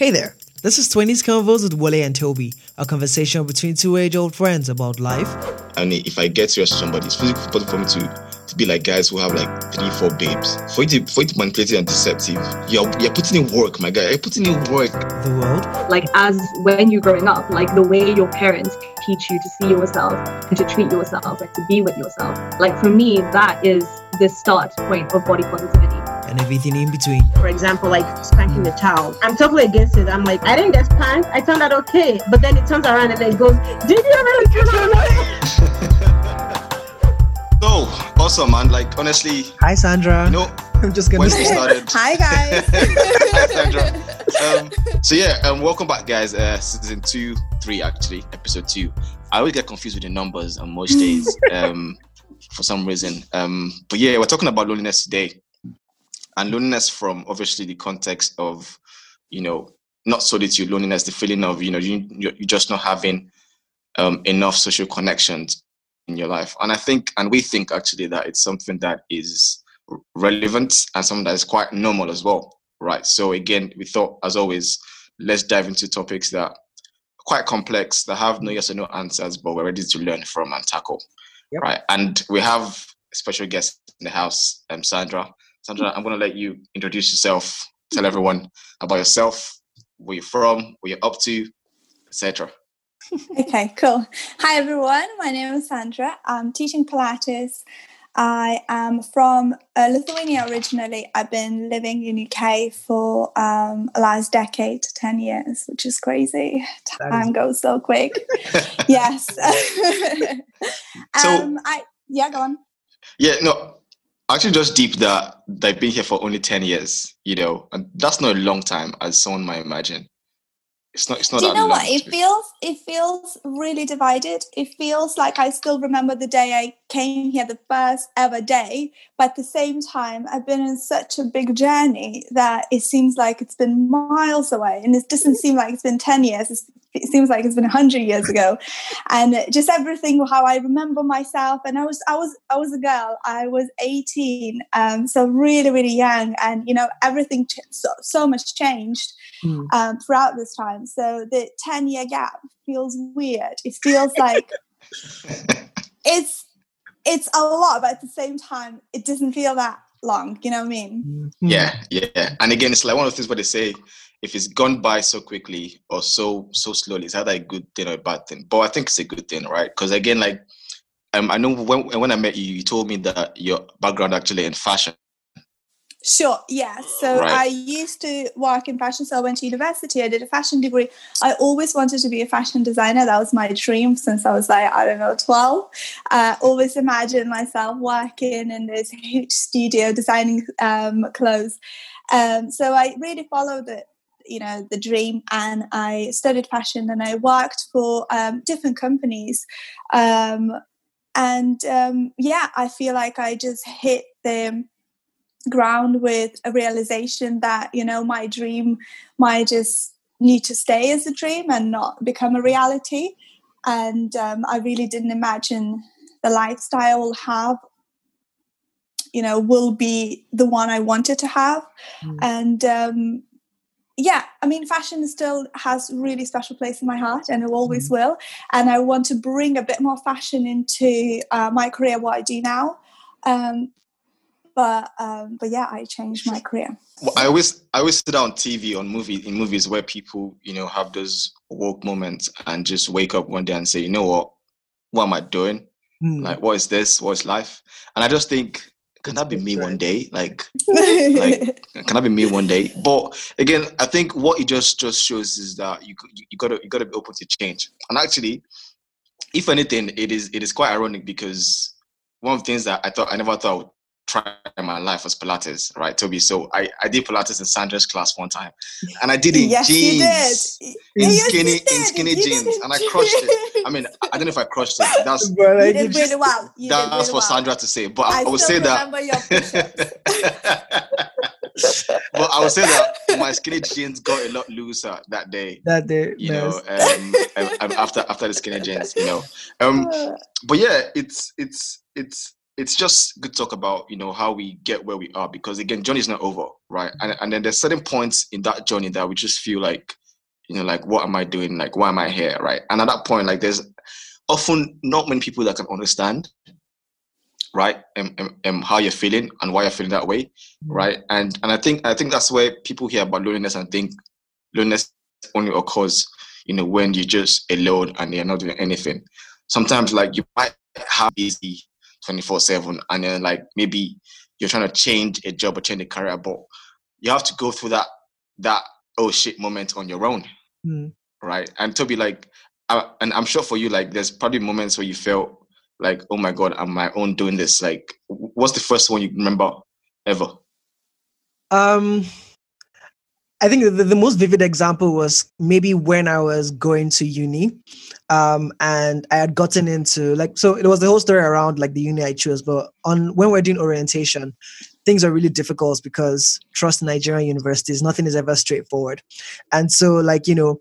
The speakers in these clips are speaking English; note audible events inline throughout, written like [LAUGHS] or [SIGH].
Hey there, this is 20s Convos with Wale and Toby, a conversation between two age old friends about life. I mean, if I get serious with somebody, it's physically possible for me to, to be like guys who have like three, four babes. For you to, for you to manipulate and deceptive, you're, you're putting in work, my guy. You're putting in work. The world, like as when you're growing up, like the way your parents teach you to see yourself and to treat yourself and to be with yourself. Like for me, that is the start point of body positivity. And everything in between. For example, like spanking the child. I'm totally against it. I'm like, I didn't get spanked. I turned out okay. But then it turns around and then it goes, Did you really turn out So, awesome, man. Like, honestly, Hi, Sandra. you know, [LAUGHS] I'm just gonna when we say. started. [LAUGHS] Hi guys. Hi, [LAUGHS] Sandra. Um, so yeah, um, welcome back, guys. Uh, season two, three actually, episode two. I always get confused with the numbers on most days, um, for some reason. Um, but yeah, we're talking about loneliness today, and loneliness from obviously the context of, you know, not solitude, loneliness, the feeling of you know you you you just not having um, enough social connections in your life. And I think, and we think actually that it's something that is relevant and something that is quite normal as well, right? So again, we thought, as always, let's dive into topics that are quite complex, that have no yes or no answers, but we're ready to learn from and tackle, Yep. right? And we have a special guest in the house, um, Sandra. Sandra, I'm going to let you introduce yourself, tell everyone about yourself, where you're from, what you're up to, etc. [LAUGHS] okay, cool. Hi everyone. My name is Sandra. I'm teaching Pilates. I am from uh, Lithuania originally. I've been living in UK for um, the last decade, ten years, which is crazy. Time is- goes so quick. [LAUGHS] yes. [LAUGHS] So- um, I yeah, go on. Yeah, no, actually, just deep that they've been here for only ten years. You know, and that's not a long time, as someone might imagine. It's not. It's not Do you know what? It be- feels it feels really divided. It feels like I still remember the day I came here, the first ever day. But at the same time, I've been in such a big journey that it seems like it's been miles away, and it doesn't seem like it's been ten years. It's, it seems like it's been hundred years ago, and just everything how I remember myself. And I was I was I was a girl. I was eighteen, um, so really really young, and you know everything ch- so so much changed Hmm. um, throughout this time. So the 10 year gap feels weird. It feels like [LAUGHS] it's it's a lot, but at the same time, it doesn't feel that long. You know what I mean? Mhm. Yeah, yeah. And again, it's like one of the things where they say, if it's gone by so quickly or so so slowly, it's either a good thing or a bad thing. But I think it's a good thing, right? Because again, like, um, I know when when I met you, you told me that your background actually in fashion. Sure, yeah. So Right. I used to work in fashion. So I went to university. I did a fashion degree. I always wanted to be a fashion designer. That was my dream since I was like, I don't know, 12. Uh, always imagined myself working in this [LAUGHS] huge studio designing um, clothes. Um, so I really followed it. You know the dream, and I studied fashion, and I worked for um, different companies, um, and um, yeah, I feel like I just hit the ground with a realization that you know my dream might just need to stay as a dream and not become a reality. And um, i really didn't imagine the lifestyle i'll have you know will be the one i wanted to have. Mm. and um, yeah i mean fashion still has a really special place in my heart and it always will and i want to bring a bit more fashion into uh, my career what i do now um, but um, but yeah, I changed my career. Well, I always I always sit on TV on movie in movies where people you know have those woke moments and just wake up one day and say, you know what, what am I doing? Hmm. Like, what is this? What's life? And I just think, can that be me one day? Like, Like, [LAUGHS] can that be me one day? But again, I think what it just just shows is that you you, gotta you gotta be open to change. And actually, if anything, it is it is quite ironic because one of the things that I thought I never thought I would try in my life was Pilates, right, Toby? So I I did Pilates in Sandra's class one time, and I did it in yes, jeans. you did. in Yes, you skinny- in skinny You jeans, and I crushed it. I mean, I I don't know if I crushed it. That's But like, you you did just- really well. You did that's really for well. Sandra to say. But I, I, I would say that. remember your push-ups. [LAUGHS] but I would say that my skinny jeans got a lot looser that day. that day, You nice. know, um, um, um, after after the skinny jeans, you know. Um, [LAUGHS] but yeah, it's it's it's it's just good to talk about you know how we get where we are because again, journey is not over. right? And and then there's certain points in that journey that we just feel like, you know, like what am I doing? Like why am I here, right? And at that point, like there's often not many people that can understand, right, and, and, and how you're feeling and why you're feeling that way, Mm-hmm. right? And and I think I think that's where people hear about loneliness and think loneliness only occurs, you know, when you're just alone and you're not doing anything. Sometimes like you might have busy 24 7 and then like maybe you're trying to change a job or change a career, but you have to go through that that oh shit moment on your own, Mm. right? And to be like, uh, and I'm sure for you, like there's probably moments where you felt like, oh my god, I'm my own doing this. Like, what's the first one you remember ever? Um, I think the, the most vivid example was maybe when I was going to uni, um, and I had gotten into like so it was the whole story around like the uni I chose. But on when we're doing orientation, things are really difficult because trust Nigerian universities, nothing is ever straightforward, and so like you know.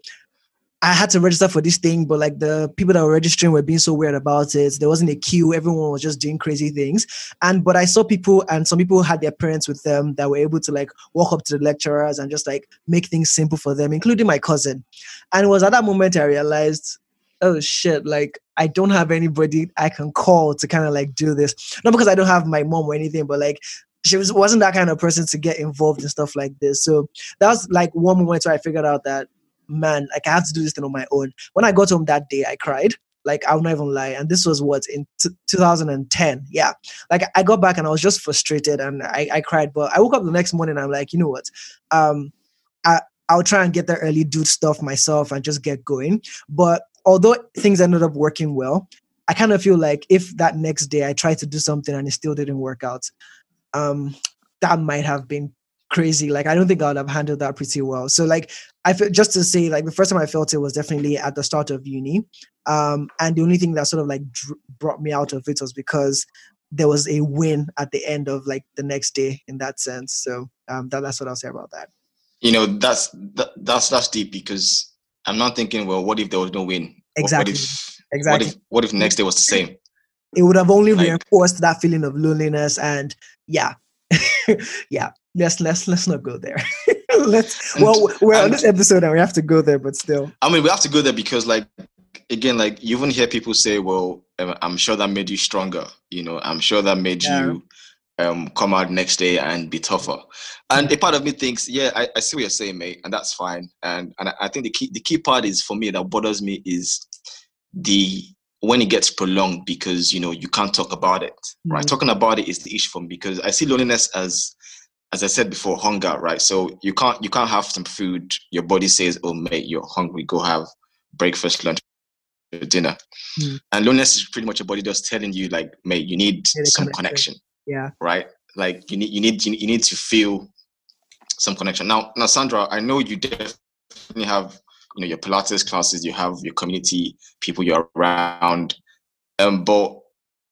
I had to register for this thing, but like the people that were registering were being so weird about it. There wasn't a queue. Everyone was just doing crazy things. And but I saw people and some people had their parents with them that were able to like walk up to the lecturers and just like make things simple for them, including my cousin. And it was at that moment I realized, oh shit, like I don't have anybody I can call to kind of like do this. Not because I don't have my mom or anything, but like she was wasn't that kind of person to get involved in stuff like this. So that was like one moment where I figured out that man, like I have to do this thing on my own. When I got home that day, I cried. Like I'll not even lie. And this was what in t- 2010. Yeah. Like I got back and I was just frustrated and I, I cried. But I woke up the next morning. I'm like, you know what? Um, I I'll try and get there early, do stuff myself, and just get going. But although things ended up working well, I kind of feel like if that next day I tried to do something and it still didn't work out, um, that might have been crazy. Like I don't think I would have handled that pretty well. So like I feel just to say like the first time I felt it was definitely at the start of uni, um, and the only thing that sort of like dr- brought me out of it was because there was a win at the end of like the next day in that sense. So um, that, that's what I'll say about that. You know, that's that, that's that's deep because I'm not thinking, well, what if there was no win? Exactly. What if Exactly. what if what if next day was the same? it would have only Like- reinforced that feeling of loneliness and yeah [LAUGHS] yeah let's let's let's not go there [LAUGHS] [LAUGHS] let's well we're on this episode and we have to go there but still I mean, we have to go there because, like, again, like you even hear people say, "Well, um, I'm sure that made you stronger." You know, I'm sure that made Yeah. you um, come out next day and be tougher. And a part of me thinks, yeah, I, I see what you're saying, mate, and that's fine. And and I- I think the key the key part is for me that bothers me is the when it gets prolonged because you know you can't talk about it. Right, Mhm. talking about it is the issue for me because I see loneliness as as I said before, hunger, right? So you can't you can't have some food. Your body says, "Oh, mate, you're hungry. Go have breakfast, lunch, dinner." Hmm. And loneliness is pretty much your body just telling you, like, "Mate, you need a some connection. yeah right? Like you need you need you need, you need to feel some connection." Now, now, Sandra, I know you definitely have you know your Pilates classes, you have your community people you're around, um, but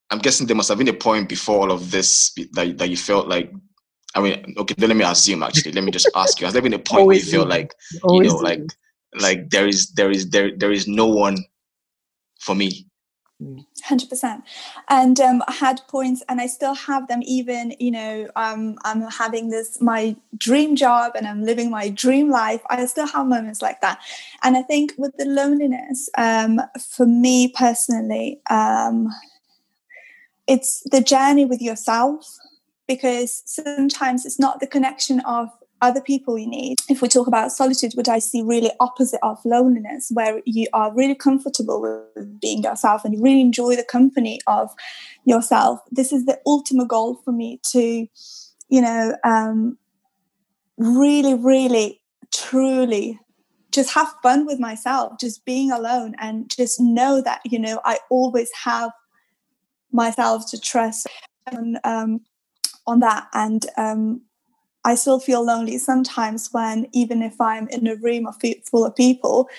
I'm guessing there must have been a point before all of this that that you felt like. I mean, okay, then let me assume actually. Let me just ask you: Has there been a [LAUGHS] point where you feel do. like you know, do. like like there is there is there there is no one for me? Hundred percent, and um, I had points, and I still have them. Even you know, um, I'm having this my dream job, and I'm living my dream life. I still have moments like that, and I think with the loneliness, um, for me personally, um, it's the journey with yourself, because sometimes it's not the connection of other people you need. If we talk about solitude, which I see really opposite of loneliness, where you are really comfortable with being yourself and you really enjoy the company of yourself. This is the ultimate goal for me to, you know, um, really, really, truly just have fun with myself, just being alone and just know that, you know, I always have myself to trust on, um, on that. And, um, I still feel lonely sometimes when, even if I'm in a room of fe- full of people,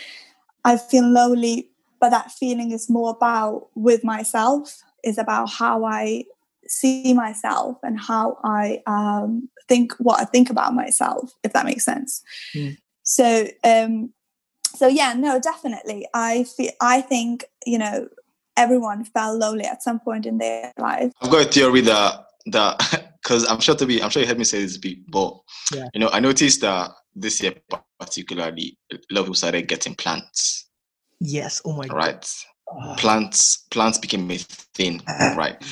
I feel lonely. But that feeling is more about with myself, is about how I see myself and how I um, think what I think about myself, if that makes sense. Mm. So, um, so yeah, no, definitely. I feel. I think you know everyone felt lonely at some point in their life. I've got a theory that that [LAUGHS] because I'm sure to be, I'm sure you heard me say this before. Yeah. You know, I noticed that this year particularly, a lot of people started getting plants. Yes. Oh my God. Right. Oh. Plants, plants became a thing. right.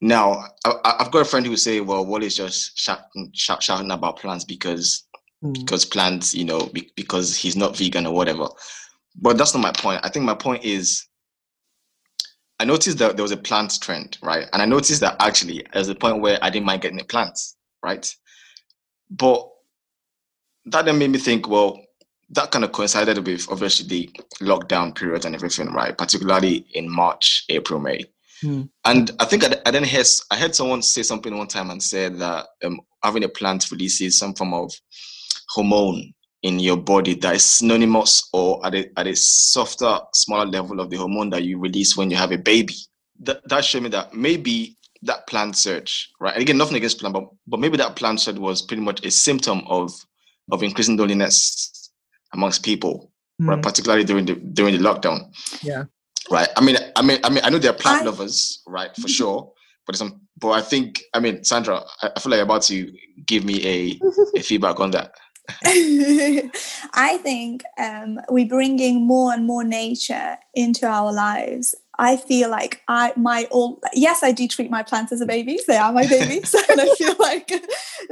Now, I, have got a friend who say, "Well, what is just shouting, shouting about plants because mm. because plants, you know, because he's not vegan or whatever." But that's not my point. I think my point is I noticed that there was a plant trend, right? And I noticed that actually there's a point where I didn't mind getting the plants, right? But that then made me think, well, that kind of coincided with obviously the lockdown period and everything, right? Particularly in March, April, May. Mm. And I think I, I then heard I heard someone say something one time and said that um, having a plant releases some form of hormone in your body that is synonymous or at a, at a softer, smaller level of the hormone that you release when you have a baby. That, that showed me that maybe that plant surge, right? And again, nothing against plant, but, but maybe that plant surge was pretty much a symptom of of increasing loneliness amongst people, mm. right? Particularly during the during the lockdown. Yeah. Right. I mean, I mean, I mean, I know they're plant I... lovers, right, for sure. But some, but I think, I mean, Sandra, I, I feel like you're about to give me a, a [LAUGHS] feedback on that. [LAUGHS] I think um, we're bringing more and more nature into our lives. I feel like I my all yes I do treat my plants as a babies they are my babies [LAUGHS] and I feel like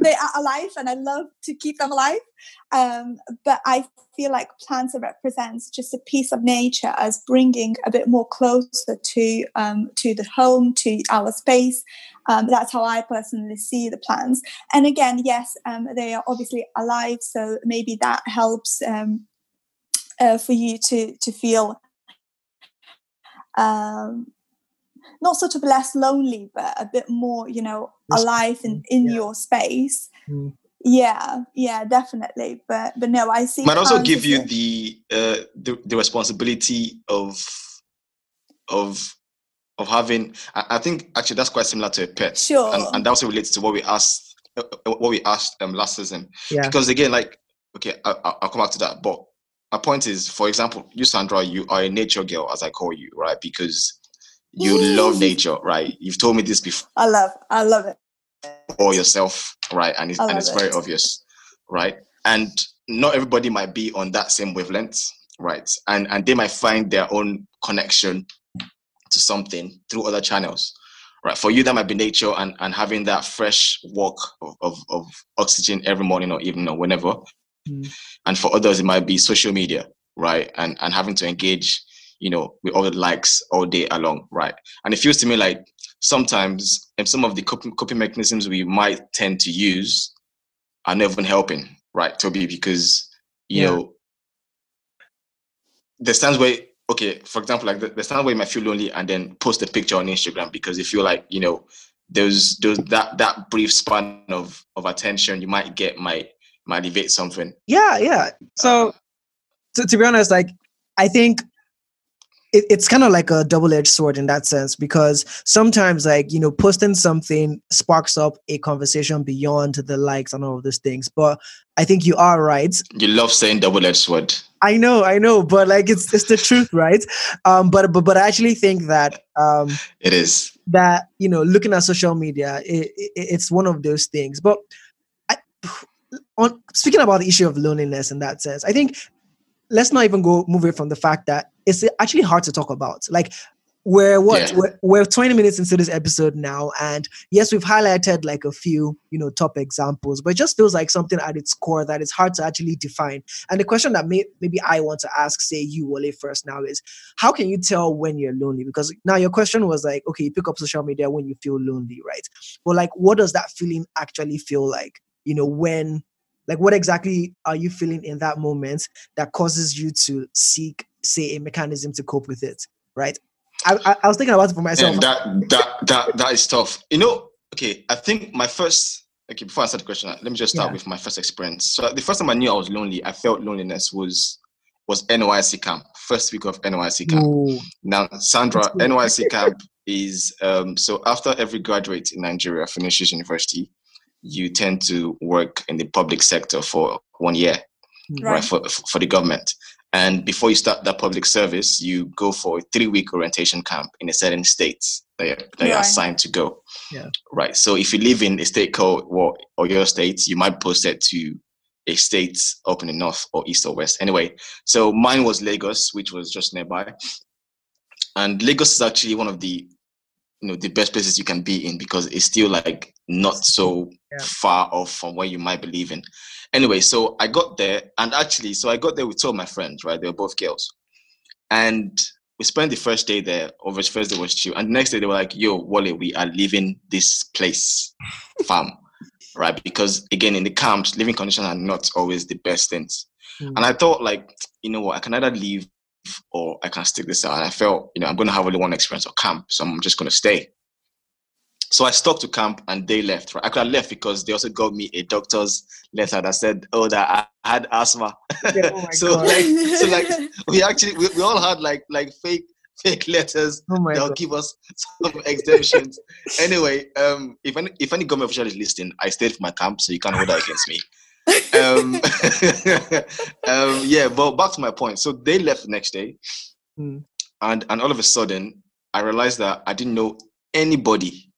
they are alive and I love to keep them alive. Um, but I feel like plants represents just a piece of nature as bringing a bit more closer to um, to the home to our space. Um, that's how I personally see the plants. And again, yes, um, they are obviously alive, so maybe that helps um, uh, for you to to feel um, not sort of less lonely, but a bit more, you know, alive in in yeah. your space. Mm. Yeah, yeah, definitely. But but no, I see. Might also give you the, uh, the the responsibility of of of having I, think actually that's quite similar to a pet sure and, and that also relates to what we asked uh, uh, what we asked um last season yeah because again like okay I, i'll come back to that but my point is for example you sandra you are a nature girl as i call you right? Because you love nature right? You've told me this before. I love i love it. Or yourself right? And it's, and it's it. very obvious right? And not everybody might be on that same wavelength right? And and they might find their own connection to something through other channels right? For you that might be nature and, and having that fresh walk of, of, of oxygen every morning or evening or whenever mm. and for others it might be social media right and and having to engage you know with all the likes all day along right and it feels to me like sometimes and some of the coping, coping mechanisms we might tend to use are not even helping right toby because you yeah. know there's times where okay, for example, like there's time where you might feel lonely and then post a picture on Instagram because you feel like, you know, there's there's that that brief span of of attention you might get might might something. Yeah, yeah. So uh, to, to be honest, like I think it, it's kind of like a double-edged sword in that sense because sometimes like you know posting something sparks up a conversation beyond the likes and all of those things but i think you are right. You love saying double-edged sword. I know i know but like it's it's the truth right? Um but but, but i actually think that um it is. that you know looking at social media it, it, it's one of those things but I, on speaking about the issue of loneliness in that sense i think let's not even go move away from the fact that it's actually hard to talk about. Like we're what yeah. we're, we're 20 minutes into this episode now and yes we've highlighted like a few you know top examples but it just feels like something at its core that it's hard to actually define and the question that may, maybe i want to ask say you Wole first now is how can you tell when you're lonely because now your question was like okay you pick up social media when you feel lonely right but like what does that feeling actually feel like you know when like what exactly are you feeling in that moment that causes you to seek say a mechanism to cope with it right i, I, I was thinking about it for myself and that that that that is tough you know okay i think my first okay before i start the question let me just start yeah. with my first experience so the first time i knew i was lonely i felt loneliness was was NYSC camp, first week of NYSC camp. Ooh. Now, Sandra, NYSC camp is um, so after every graduate in Nigeria finishes university, you tend to work in the public sector for one year, mm-hmm. right, right for, for the government. And before you start that public service, you go for a three week orientation camp in a certain state. that you're, that you're assigned to go. Yeah. Right. So if you live in a state called well, or your state, you might post it to a state up in the north or east or west. Anyway, so mine was Lagos, which was just nearby. And Lagos is actually one of the you know the best places you can be in because it's still like not so Yeah. far off from where you might believe in. Anyway, so I got there and actually so I got there with two of my friends, right? They were both girls. And we spent the first day there, over the first day was chill. And the next day they were like, yo, Wally, we are leaving this place, [LAUGHS] farm. Right. Because again, in the camps, living conditions are not always the best things. Mm. And I thought like, you know what, I can either leave or I can stick this out. And I felt, you know, I'm gonna have only one experience of camp, so I'm just gonna stay. So I stuck to camp and they left. Right? I could have left because they also got me a doctor's letter that said, oh, that I had asthma. Oh [LAUGHS] so God. like so like [LAUGHS] we actually we, we all had like like fake fake letters Oh god. give us some exemptions. anyway, um, if any if any government official is listening, I stayed for my camp, so you can't hold that against me. um, [LAUGHS] um, yeah, but back to my point. So they left the next day, Hmm. and and all of a sudden, I realized that I didn't know anybody.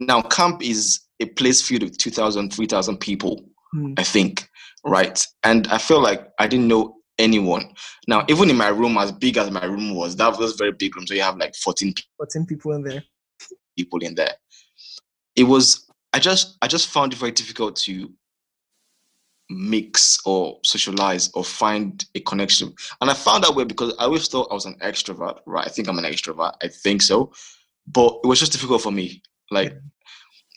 Now, camp is a place filled with 2,000, 3,000 people, Hmm. I think, right? And I felt like I didn't know anyone. Now, even in my room, as big as my room was, that was a very big room. So you have like 14 people. 14 people in there. people in there. It was I just I just found it very difficult to mix or socialize or find a connection. And I found that way because I always thought I was an extrovert, right? I think I'm an extrovert. I think so. But it was just difficult for me. Like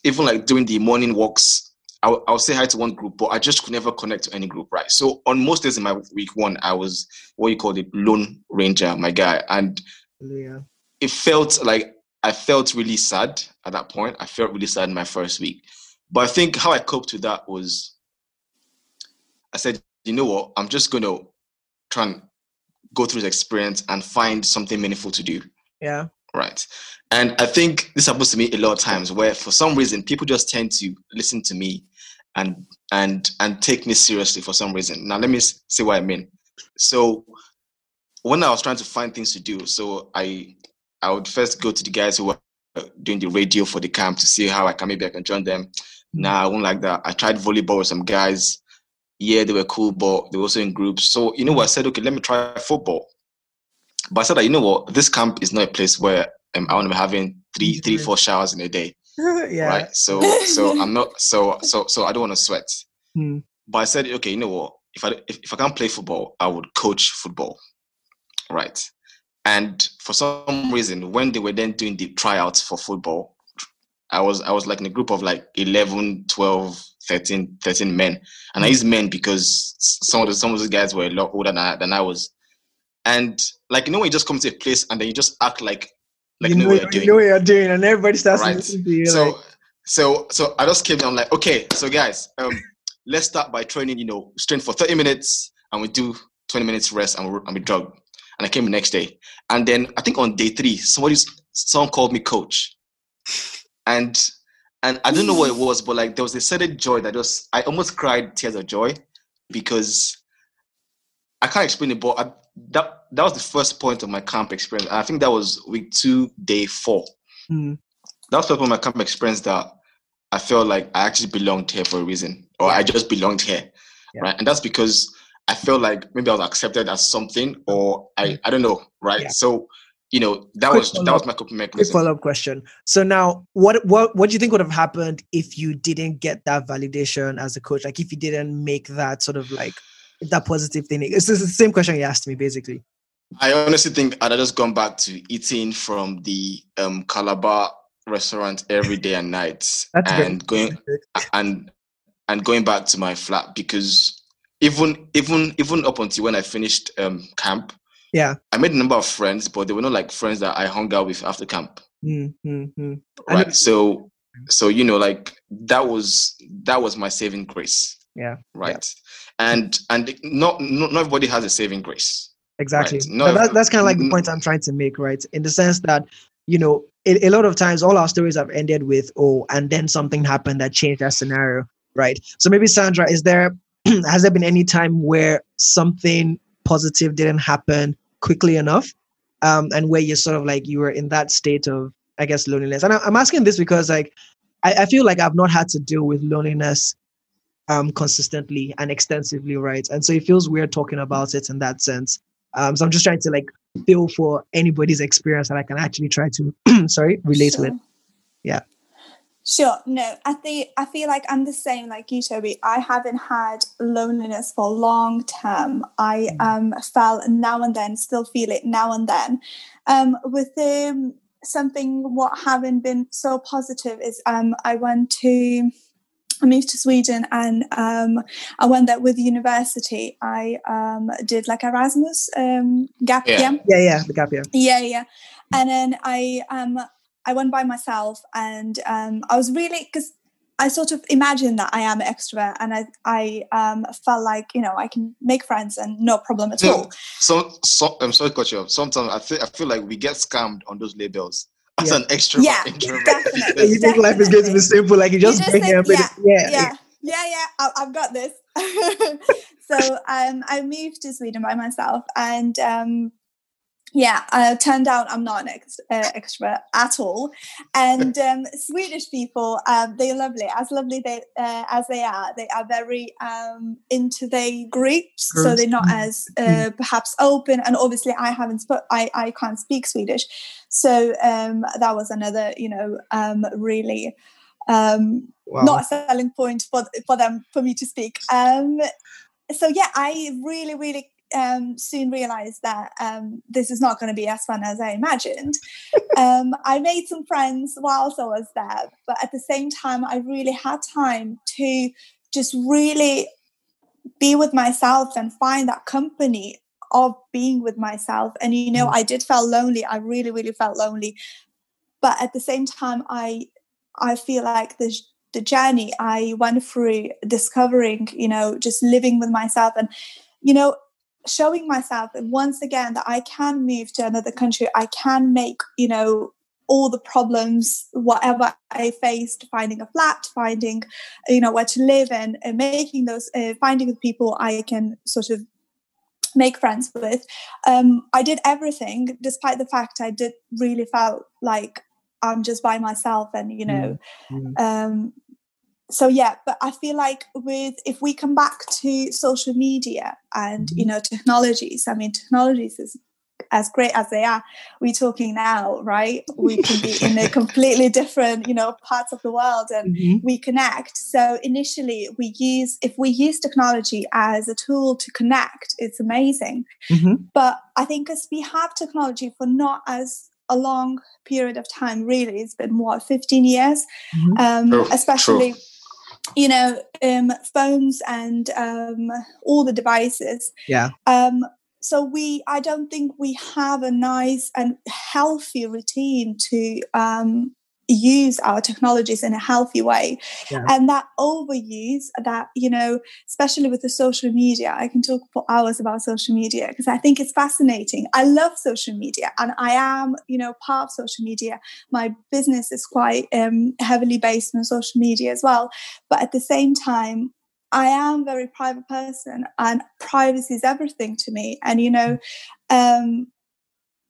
even like doing the morning walks, I'll, I'll say hi to one group, but I just could never connect to any group, right? So on most days in my week one, I was what you call it, lone ranger, my guy. And Yeah. it felt like I felt really sad at that point. I felt really sad in my first week. But I think how I coped with that was I said, you know what, I'm just gonna try and go through this experience and find something meaningful to do. Yeah. Right. And I think this happens to me a lot of times where for some reason people just tend to listen to me and and and take me seriously for some reason. Now let me see what I mean. So when I was trying to find things to do, so I I would first go to the guys who were doing the radio for the camp to see how I can maybe I can join them. Mm-hmm. Nah, I won't like that. I tried volleyball with some guys. Yeah, they were cool, but they were also in groups. So you know what? I said, okay, let me try football. But I said that you know what, this camp is not a place where um, I want to be having three, three, four showers in a day, [LAUGHS] yeah. right? So, so I'm not, so, so, so I don't want to sweat. Hmm. But I said, okay, you know what? If I if, if I can't play football, I would coach football, right? And for some reason, when they were then doing the tryouts for football, I was I was like in a group of like 11, 12, 13, 13 men. And I use men because some of the some of those guys were a lot older than I, than I was. And like you know when you just come to a place and then you just act like like you, know know, what you're doing. you know what you're doing, and everybody starts Right. listening to you. so like, so so I just came down like, okay, so guys, um, [LAUGHS] let's start by training, you know, strength for 30 minutes and we do 20 minutes rest and we, and we jog. And I came the next day. And then I think on day three, somebody someone called me coach. And and I don't know what it [LAUGHS] was, but like there was a certain joy that just I almost cried tears of joy because I can't explain it, but I, that that was the first point of my camp experience. I think that was week two, day four hmm, that was the point of my camp experience that I felt like I actually belonged here for a reason, or I just belonged here, Yeah. right? And that's because I felt like maybe I was accepted as something, or I I don't know, right? Yeah. So you know that Quick was that was my coping quick follow up question. So now, what what what do you think would have happened if you didn't get that validation as a coach? Like if you didn't make that sort of like that positive thing. It's the same question you asked me, basically. I honestly think I'd have just gone back to eating from the um, Calabar restaurant every day and night, and going and and going back to my flat because even even even up until when I finished um, camp, Yeah. I made a number of friends, but they were not like friends that I hung out with after camp. Mm, mm, mm. Know- Right. So so you know, like that was that was my saving grace. Yeah. Right. And and not not, not everybody has a saving grace. Exactly. Right. No, that, that's kind of like the point I'm trying to make, right? In the sense that, you know, a, a lot of times all our stories have ended with, oh, and then something happened that changed that scenario, right? So maybe Sandra, is there, [CLEARS THROAT] has there been any time where something positive didn't happen quickly enough? Um, and where you're sort of like, you were in that state of, I guess loneliness. And I, I'm asking this because like I, I feel like I've not had to deal with loneliness um consistently and extensively, right? And so it feels weird talking about it in that sense. Um, so I'm just trying to like feel for anybody's experience that I can actually try to [CLEARS THROAT] sorry relate Sure. with. Yeah. Sure. No, I think I feel like I'm the same like you, Toby. I haven't had loneliness for long term. I um felt now and then, still feel it now and then. Um, with um, something what haven't been so positive is um I went to I moved to Sweden and um, I went there with the university. I um, did like Erasmus um, gap Yeah. year. Yeah, yeah, the gap year. Yeah, yeah. And then I um I went by myself and um I was really because I sort of imagined that I am an extrovert and I I um felt like you know I can make friends and no problem at No, all. so, so I'm sorry to cut you off. Sometimes I feel I feel like we get scammed on those labels as Yeah. an extrovert. Yeah, introvert. [LAUGHS] definitely. You think life is going to be simple, like you just, just bring think, it up and- yeah, yeah, yeah, yeah, yeah. I, I've got this. [LAUGHS] so um, I moved to Sweden by myself, and um, yeah, uh, turned out I'm not an ex- uh, extrovert at all. And [LAUGHS] um, Swedish people, um, they're lovely, as lovely they uh, as they are. They are very um, into their groups, so they're not Mm. as uh, perhaps open. And obviously, I haven't, sp- I I can't speak Swedish, so um, that was another, you know, um, really um, Wow. not a selling point for for them for me to speak. Um, so yeah, I really really um, soon realized that um, this is not going to be as fun as I imagined. [LAUGHS] um, I made some friends whilst I was there, but at the same time, I really had time to just really be with myself and find that company of being with myself. And you know, I did feel lonely. I really really felt lonely, but at the same time, I I feel like the the journey I went through, discovering, you know, just living with myself, and you know, showing myself and once again that I can move to another country. I can make, you know, all the problems, whatever I faced, finding a flat, finding, you know, where to live, and, and making those, uh, finding the people I can sort of make friends with. Um, I did everything, despite the fact I did really felt like I'm just by myself, and you know, Mm. um, so yeah. But I feel like with if we come back to social media and you know technologies, I mean technologies is as great as they are. We're talking now, right? We can be in a [LAUGHS] completely different, you know, parts of the world and Mhm. we connect. So initially we use if we use technology as a tool to connect, it's amazing. Mhm. But I think as we have technology for not as a long period of time, really, it's been what, 15 years, Mhm. um, True, especially. You know, um, phones and um, all the devices. Yeah. Um, so we, I don't think we have a nice and healthy routine to um, use our technologies in a healthy way. Yeah. And that overuse, that you know, especially with the social media, I can talk for hours about social media because I think it's fascinating. I love social media, and I am, you know, part of social media. My business is quite um, heavily based on social media as well. But at the same time, I am a very private person, and privacy is everything to me. And you know, um,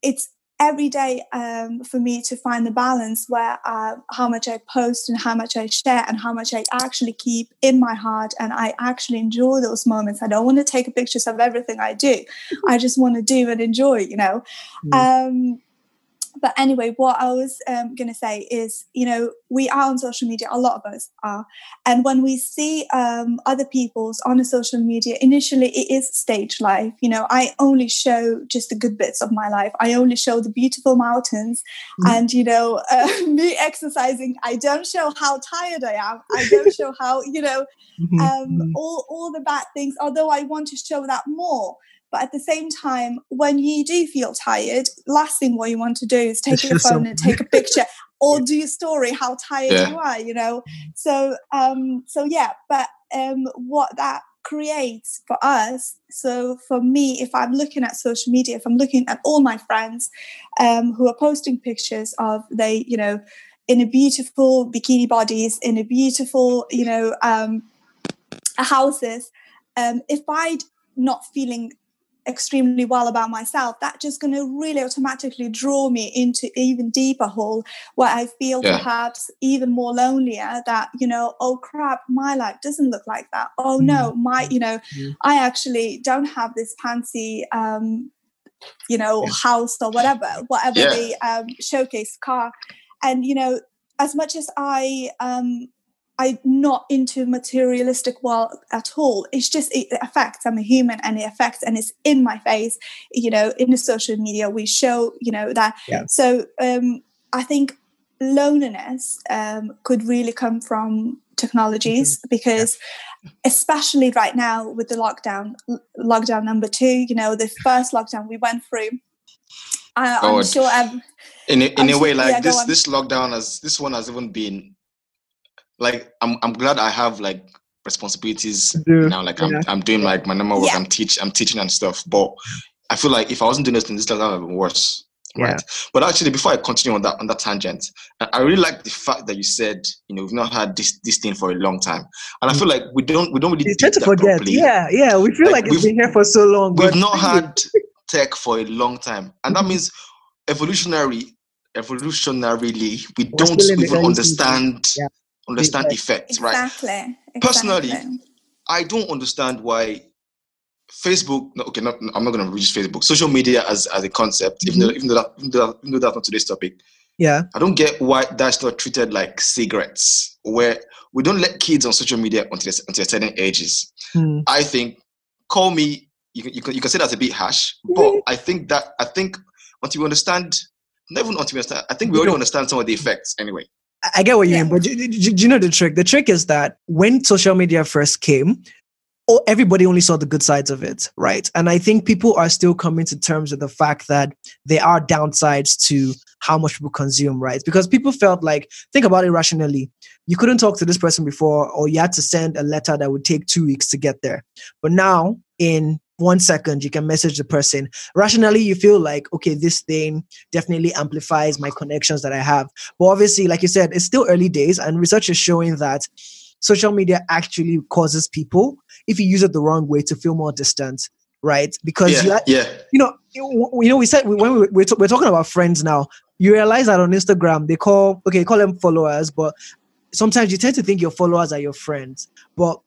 it's every day um, for me to find the balance where uh, how much I post and how much I share and how much I actually keep in my heart and I actually enjoy those moments. I don't want to take pictures of everything I do. I just want to do and enjoy, you know. Um, but anyway, what I was um, going to say is, you know, we are on social media, a lot of us are. And when we see um, other people's on a social media, initially it is stage life. You know, I only show just the good bits of my life. I only show the beautiful mountains Mhm. and, you know, [LAUGHS] uh, me exercising. I don't show how tired I am. I don't show how, you know, Mhm. um, Mhm. all, all the bad things, although I want to show that more. But at the same time, when you do feel tired, last thing what you want to do is take show your [LAUGHS] phone someone. and take a picture [LAUGHS] or do your story how tired Yeah. you are, you know. So um, so yeah, but um what that creates for us, so for me, if I'm looking at social media, if I'm looking at all my friends um who are posting pictures of they, you know, in a beautiful bikini bodies, in a beautiful, you know, um houses, um, if I'm not feeling extremely well about myself, that's just going to really automatically draw me into even deeper hole where I feel Yeah. perhaps even more lonelier. That you know, oh crap, my life doesn't look like that. Oh no, my you know, Mm. I actually don't have this fancy. Um, you know, house or whatever, whatever Yeah. the um, showcase car, and you know, as much as I um, I'm not into materialistic world at all. It's just it affects. I'm a human, and it affects, and it's in my face. You know, in the social media, we show you know that. Yeah. So um, I think loneliness um, could really come from technologies because especially right now with the lockdown l- lockdown number two you know the first lockdown we went through I, Oh, i'm sure ev- in a, in I'm a sure- way like yeah, this this lockdown has this one has even been like i'm i'm glad i have like responsibilities do, now like i'm yeah. i'm doing like my normal work Yeah. i'm teach i'm teaching and stuff but i feel like if i wasn't doing this thing this lockdown would have been worse Yeah. right but actually before i continue on that on that tangent i I really like the fact that you said you know we've not had this this thing for a long time and i feel like we don't we don't really You tend to forget. properly. Yeah, yeah. We feel Like, like, it's we've- been here for so long. we've but not had [LAUGHS] tech for a long time and that means evolutionary evolutionarily we We're don't still in the even understand. Yeah. Understand Yeah. effects right exactly Personally, i don't understand why facebook no, okay not, i'm not going to reach facebook social media as, as a concept even, though, even, though that, even, though that, even though that's not today's topic Yeah. i don't get why that's not treated like cigarettes where we don't let kids on social media until, they're- until certain ages Hmm. I think call me you can, you can you can say that's a bit harsh, but I think that I think until we understand not even until we understand I think we We already don't. understand some of the effects anyway. I- get what you Yeah. mean, but do, do- do you know the trick? The trick is that when social media first came, oh, everybody only saw the good sides of it, right? And I think people are still coming to terms with the fact that there are downsides to how much people consume, right? Because people felt like, think about it rationally. You couldn't talk to this person before, or you had to send a letter that would take two weeks to get there. But now, in one second, you can message the person. Rationally, you feel like, okay, this thing definitely amplifies my connections that I have. But obviously, like you said, it's still early days, and research is showing that social media actually causes people, if you use it the wrong way, to feel more distant, right? Because you, Yeah, yeah. you know, you know, we said when we, we're, we're talking about friends now. You realize that on Instagram they call okay, call them followers, but sometimes you tend to think your followers are your friends, but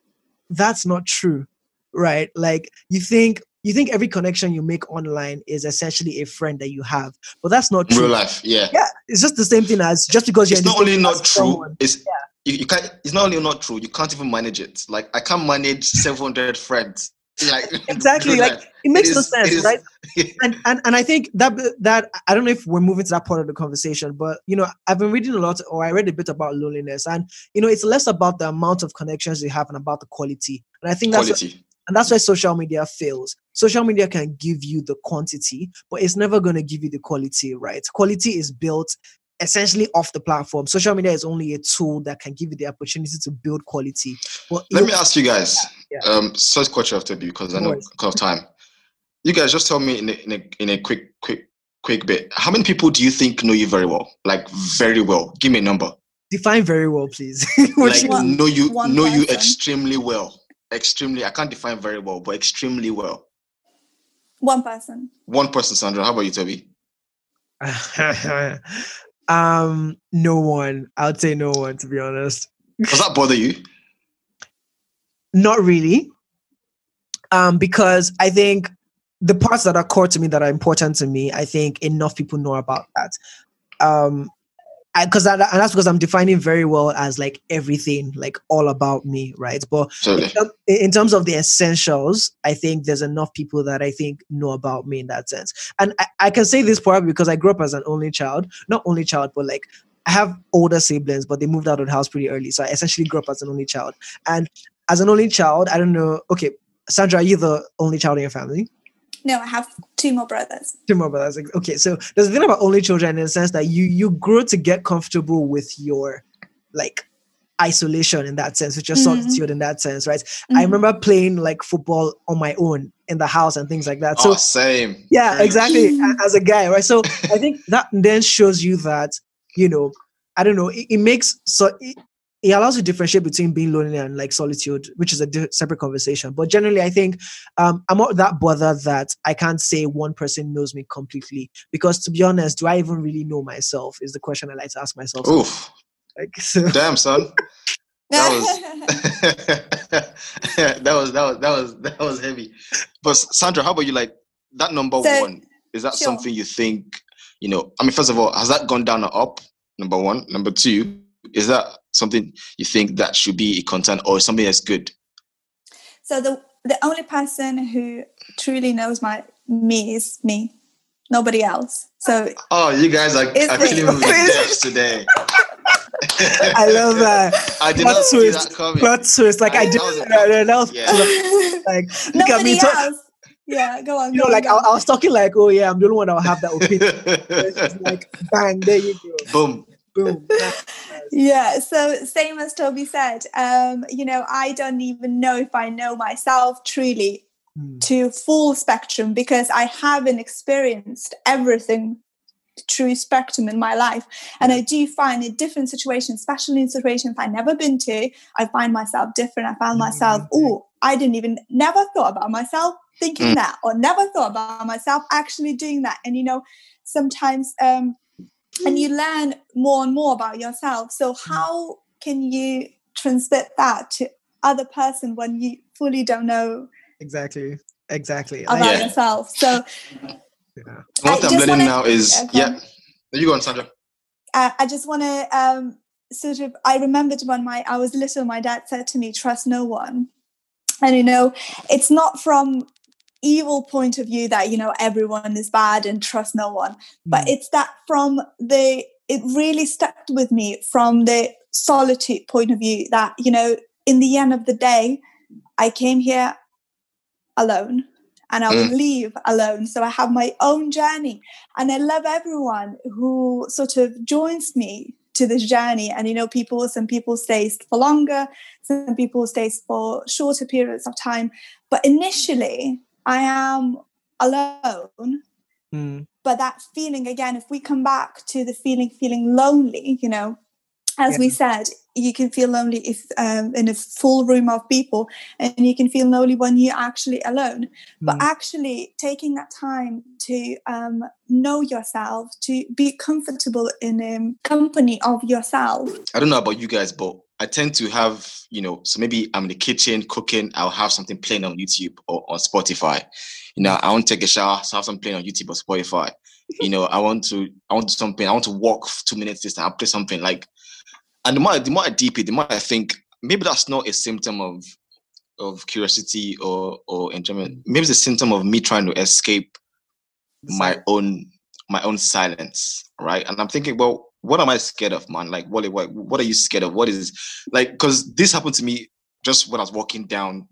that's not true, right? Like you think you think every connection you make online is essentially a friend that you have, but that's not true. Real life, yeah. Yeah, it's just the same thing as just because you're It's not only not true, someone. it's you, you can't it's not only not true, you can't even manage it. Like I can't manage 700 friends. Like [LAUGHS] Exactly, like, life. It makes It no is- sense, right? [LAUGHS] and, and and I think that that I don't know if we're moving to that part of the conversation, but you know, I've been reading a lot, or I read a bit about loneliness, and you know, it's less about the amount of connections you have and about the quality. And I think that's Quality. And that's why social media fails. Social media can give you the quantity, but it's never going to give you the quality, right? Quality is built essentially off the platform. Social media is only a tool that can give you the opportunity to build quality. But Let me ask you guys. Yeah. Um, sorry to cut you because I know worries. because of time. You guys just tell me in a, in a in a quick quick quick bit. How many people do you think know you very well? Like very well. Give me a number. define very well, please. [LAUGHS] Like One- know you one know you extremely well. Extremely. I can't define very well, but extremely well. One person. One person, Sandra. How about you, Toby? [LAUGHS] um, no one. I'd say no one, to be honest. Does that bother you? Not really. Um, because I think the parts that are core to me that are important to me, I think enough people know about that. Um, because and that's because I'm defining very well as like everything, like all about me, right? But in, term- in terms of the essentials, I think there's enough people that I think know about me in that sense. And I, I can say this probably because I grew up as an only child, not only child, but like I have older siblings, but they moved out of the house pretty early. So I essentially grew up as an only child. And as an only child, I don't know. Okay, Sandra, are you the only child in your family? No, I have two more brothers. Two more brothers. Okay, so there's a thing about only children in the sense that you you grow to get comfortable with your like isolation in that sense, with your Mhm. solitude in that sense, right? I Mhm. remember playing like football on my own in the house and things like that. So oh, same. yeah, Preach. exactly. Mm. As a guy, right? So I think that then shows you that you know, I don't know. It, it makes so it, it allows you to differentiate between being lonely and like solitude, which is a di- separate conversation. But generally, I think um, I'm not that bothered that I can't say one person knows me completely. Because to be honest, do I even really know myself? Is the question I like to ask myself. Oof. Like, [LAUGHS] so, Damn, son. That [LAUGHS] that was that was that was that was heavy. But Sandra, how about you? Like that number So, one is that sure. something you think you know? I mean, first of all, has that gone down or up? Number one. Number two, is that something you think that should be a content or something that's good? so the the only person who truly knows my me is me, nobody else. So Oh, you guys are, Is are it- killing me with depths today. [LAUGHS] I love that. [LAUGHS] I did Plot not see twist. that coming. Plot twist. Like I, I- did. that was a- no, no, that was Yeah. like [LAUGHS] look at me. nobody talk- Yeah, go on. you go know, on, like I. I was talking like, oh yeah, I'm the only one that will have that opinion. Like bang, there you go. Boom. Boom. [LAUGHS] Yeah, so same as Toby said, um, you know, I don't even know if I know myself truly Hmm. to full spectrum because I haven't experienced everything true spectrum in my life. And I do find in different situations, especially in situations I've never been to, I find myself different. I found myself, Mhm. oh, I didn't even never thought about myself thinking Mm. that, or never thought about myself actually doing that. And you know, sometimes um and you learn more and more about yourself. So how can you transmit that to other person when you fully don't know Exactly. Exactly. about Yeah. yourself? So yeah. What I I'm learning wanna- now is Yeah, yeah. You go on, Sandra. uh, I just want to um, sort of. I remembered when my I was little, my dad said to me, "Trust no one," and you know, it's not from evil point of view that you know everyone is bad and trust no one, but Mm. it's that from the. It really stuck with me from the solitude point of view that you know, in the end of the day, I came here alone. And I will leave alone. So I have my own journey and I love everyone who sort of joins me to this journey. And you know, people, some people stays for longer, some people stays for shorter periods of time. But initially, I am alone. Mm. But that feeling again, if we come back to the feeling, feeling lonely, you know, as we said, you can feel lonely if um, in a full room of people, and you can feel lonely when you're actually alone but Mm. actually taking that time to um, know yourself to be comfortable in um, company of yourself I don't know about you guys, but I tend to have, you know, so maybe I'm in the kitchen cooking, I'll have something playing on YouTube or on Spotify. You know, I want to take a shower, so I have something playing on YouTube or Spotify. You know, I want to, I want to do something, I want to walk two minutes this time, I'll play something like, and the more, the more I deep it, the more I think maybe that's not a symptom of of curiosity or or enjoyment. Maybe it's a symptom of me trying to escape my own my own silence, right? And I'm thinking, well, what am I scared of, man? Like, what what what are you scared of? What is like? Because this happened to me just when I was walking down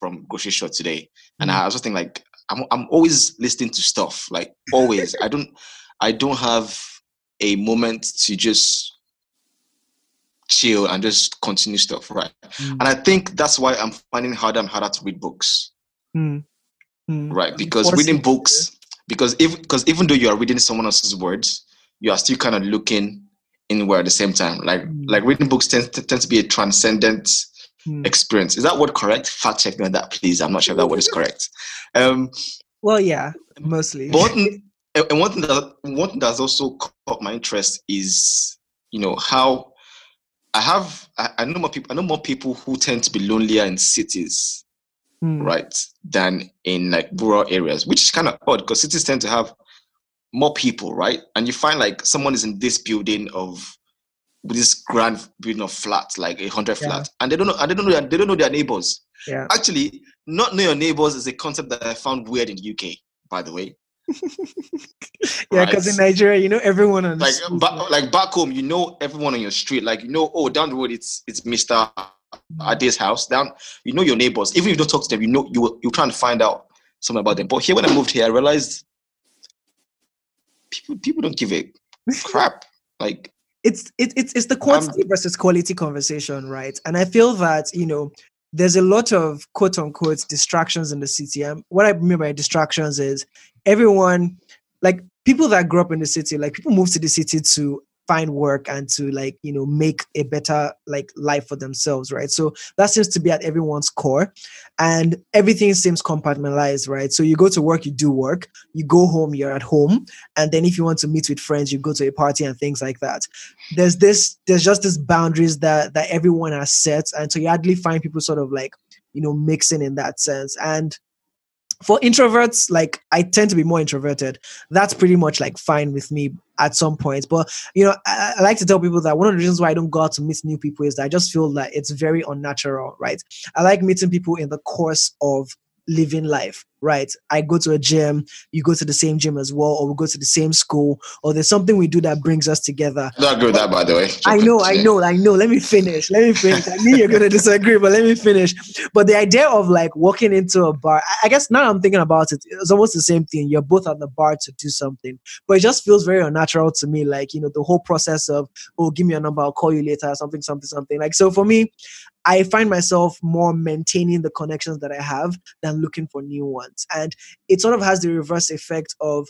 from grocery store today, and I was just thinking, like, I'm I'm always listening to stuff, like always. [LAUGHS] I don't I don't have a moment to just chill and just continue stuff, right? Mm. And I think that's why I'm finding harder and harder to read books Mm. Mm. right because reading books because if because even though you are reading someone else's words you are still kind of looking inward at the same time like Mm. like reading books tends, tends to be a transcendent Mm. experience is that word correct fact check me on that please i'm not sure if that word is correct um Well, yeah, mostly. but one thing, and and one thing that one thing that's also caught my interest is you know how i have I, I know more people i know more people who tend to be lonelier in cities Mm. right, than in like rural areas, which is kind of odd because cities tend to have more people, right? And you find like someone is in this building of this grand building of flats, like a hundred Yeah. flats, and they don't know, and they don't know, their, they don't know their neighbors. Yeah. Actually, not know your neighbors is a concept that I found weird in the UK, by the way. [LAUGHS] Yeah, because in Nigeria, you know everyone on the Like, street, ba- like back home, you know everyone on your street. Like you know, oh, down the road it's it's Mister mm. Ade's house. Down, you know your neighbors. Even if you don't talk to them, you know you you're trying to find out something about them. But here, when I moved here, I realized people people don't give a crap. Like it's it, it's it's the quantity versus quality conversation, right? And I feel that you know there's a lot of quote unquote distractions in the city. And what I mean by distractions is everyone, like people that grew up in the city, like people move to the city to find work and to like you know make a better like life for themselves right? So that seems to be at everyone's core and everything seems compartmentalized right? So you go to work you do work you go home you're at home and then if you want to meet with friends you go to a party and things like that. There's this there's just this boundaries that that everyone has set and so you hardly find people sort of like you know mixing in that sense. And for introverts like i tend to be more introverted. That's pretty much like fine with me at some point. But you know I, I, like to tell people that one of the reasons why i don't go out to meet new people is that i just feel that it's very unnatural right? I like meeting people in the course of living life right? I go to a gym, you go to the same gym as well, or we go to the same school, or there's something we do that brings us together. Not good that, by the way. I know, I know, I know. Let me finish. Let me finish. I knew you're gonna disagree, but let me finish. But the idea of like walking into a bar, I guess now I'm thinking about it, it's almost the same thing. You're both at the bar to do something, but it just feels very unnatural to me. Like you know, the whole process of oh, give me a number, I'll call you later, something, something, something. Like so for me, I find myself more maintaining the connections that I have than looking for new ones. And it sort of has the reverse effect of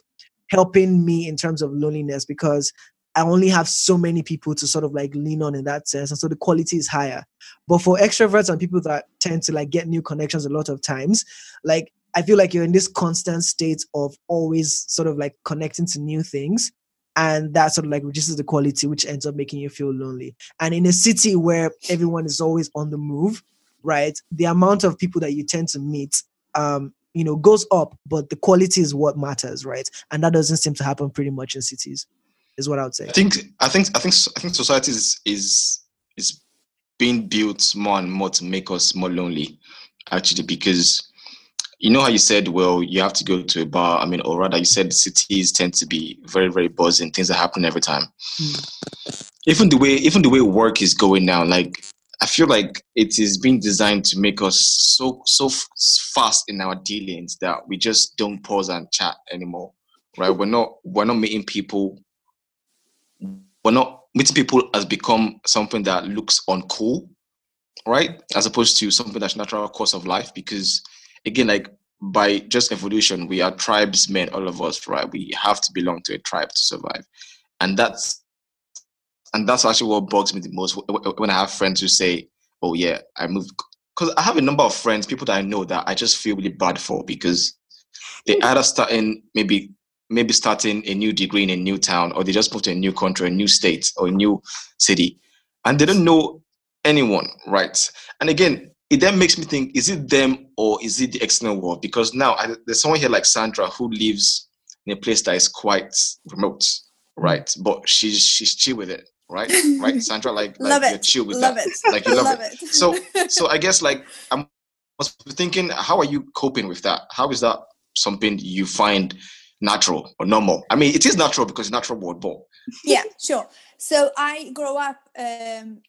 helping me in terms of loneliness because I only have so many people to sort of like lean on in that sense. And so the quality is higher. But for extroverts and people that tend to like get new connections a lot of times, like I feel like you're in this constant state of always sort of like connecting to new things. And that sort of like reduces the quality, which ends up making you feel lonely. And in a city where everyone is always on the move, right? The amount of people that you tend to meet um, you know goes up but the quality is what matters right? And that doesn't seem to happen pretty much in cities is what i would say. I think i think i think i think society is is is being built more and more to make us more lonely actually because you know how you said well you have to go to a bar i mean or rather you said cities tend to be very very buzzing things that happen every time. Mm. even the way even the way work is going now like I feel like it is being designed to make us so so fast in our dealings that we just don't pause and chat anymore. Right? We're not we're not meeting people. We're not meeting people has become something that looks uncool, right? As opposed to something that's natural course of life. Because again, like by just evolution, we are tribesmen, all of us, right? We have to belong to a tribe to survive, and that's and that's actually what bugs me the most when I have friends who say, "Oh yeah, I moved." Because I have a number of friends, people that I know that I just feel really bad for because they hmm. either starting maybe maybe starting a new degree in a new town, or they just moved to a new country, a new state, or a new city, and they don't know anyone, right? And again, it then makes me think: is it them or is it the external world? Because now I, there's someone here like Sandra who lives in a place that is quite remote, right? But she's she's chill with it right? [LAUGHS] Right, Sandra, like, like love you're chill with love that. It. Like you love, love it. it. So [LAUGHS] so I guess like I'm was thinking, how are you coping with that? How is that something you find natural or normal? I mean, it is natural because it's natural word, but yeah, sure. So I grow up um,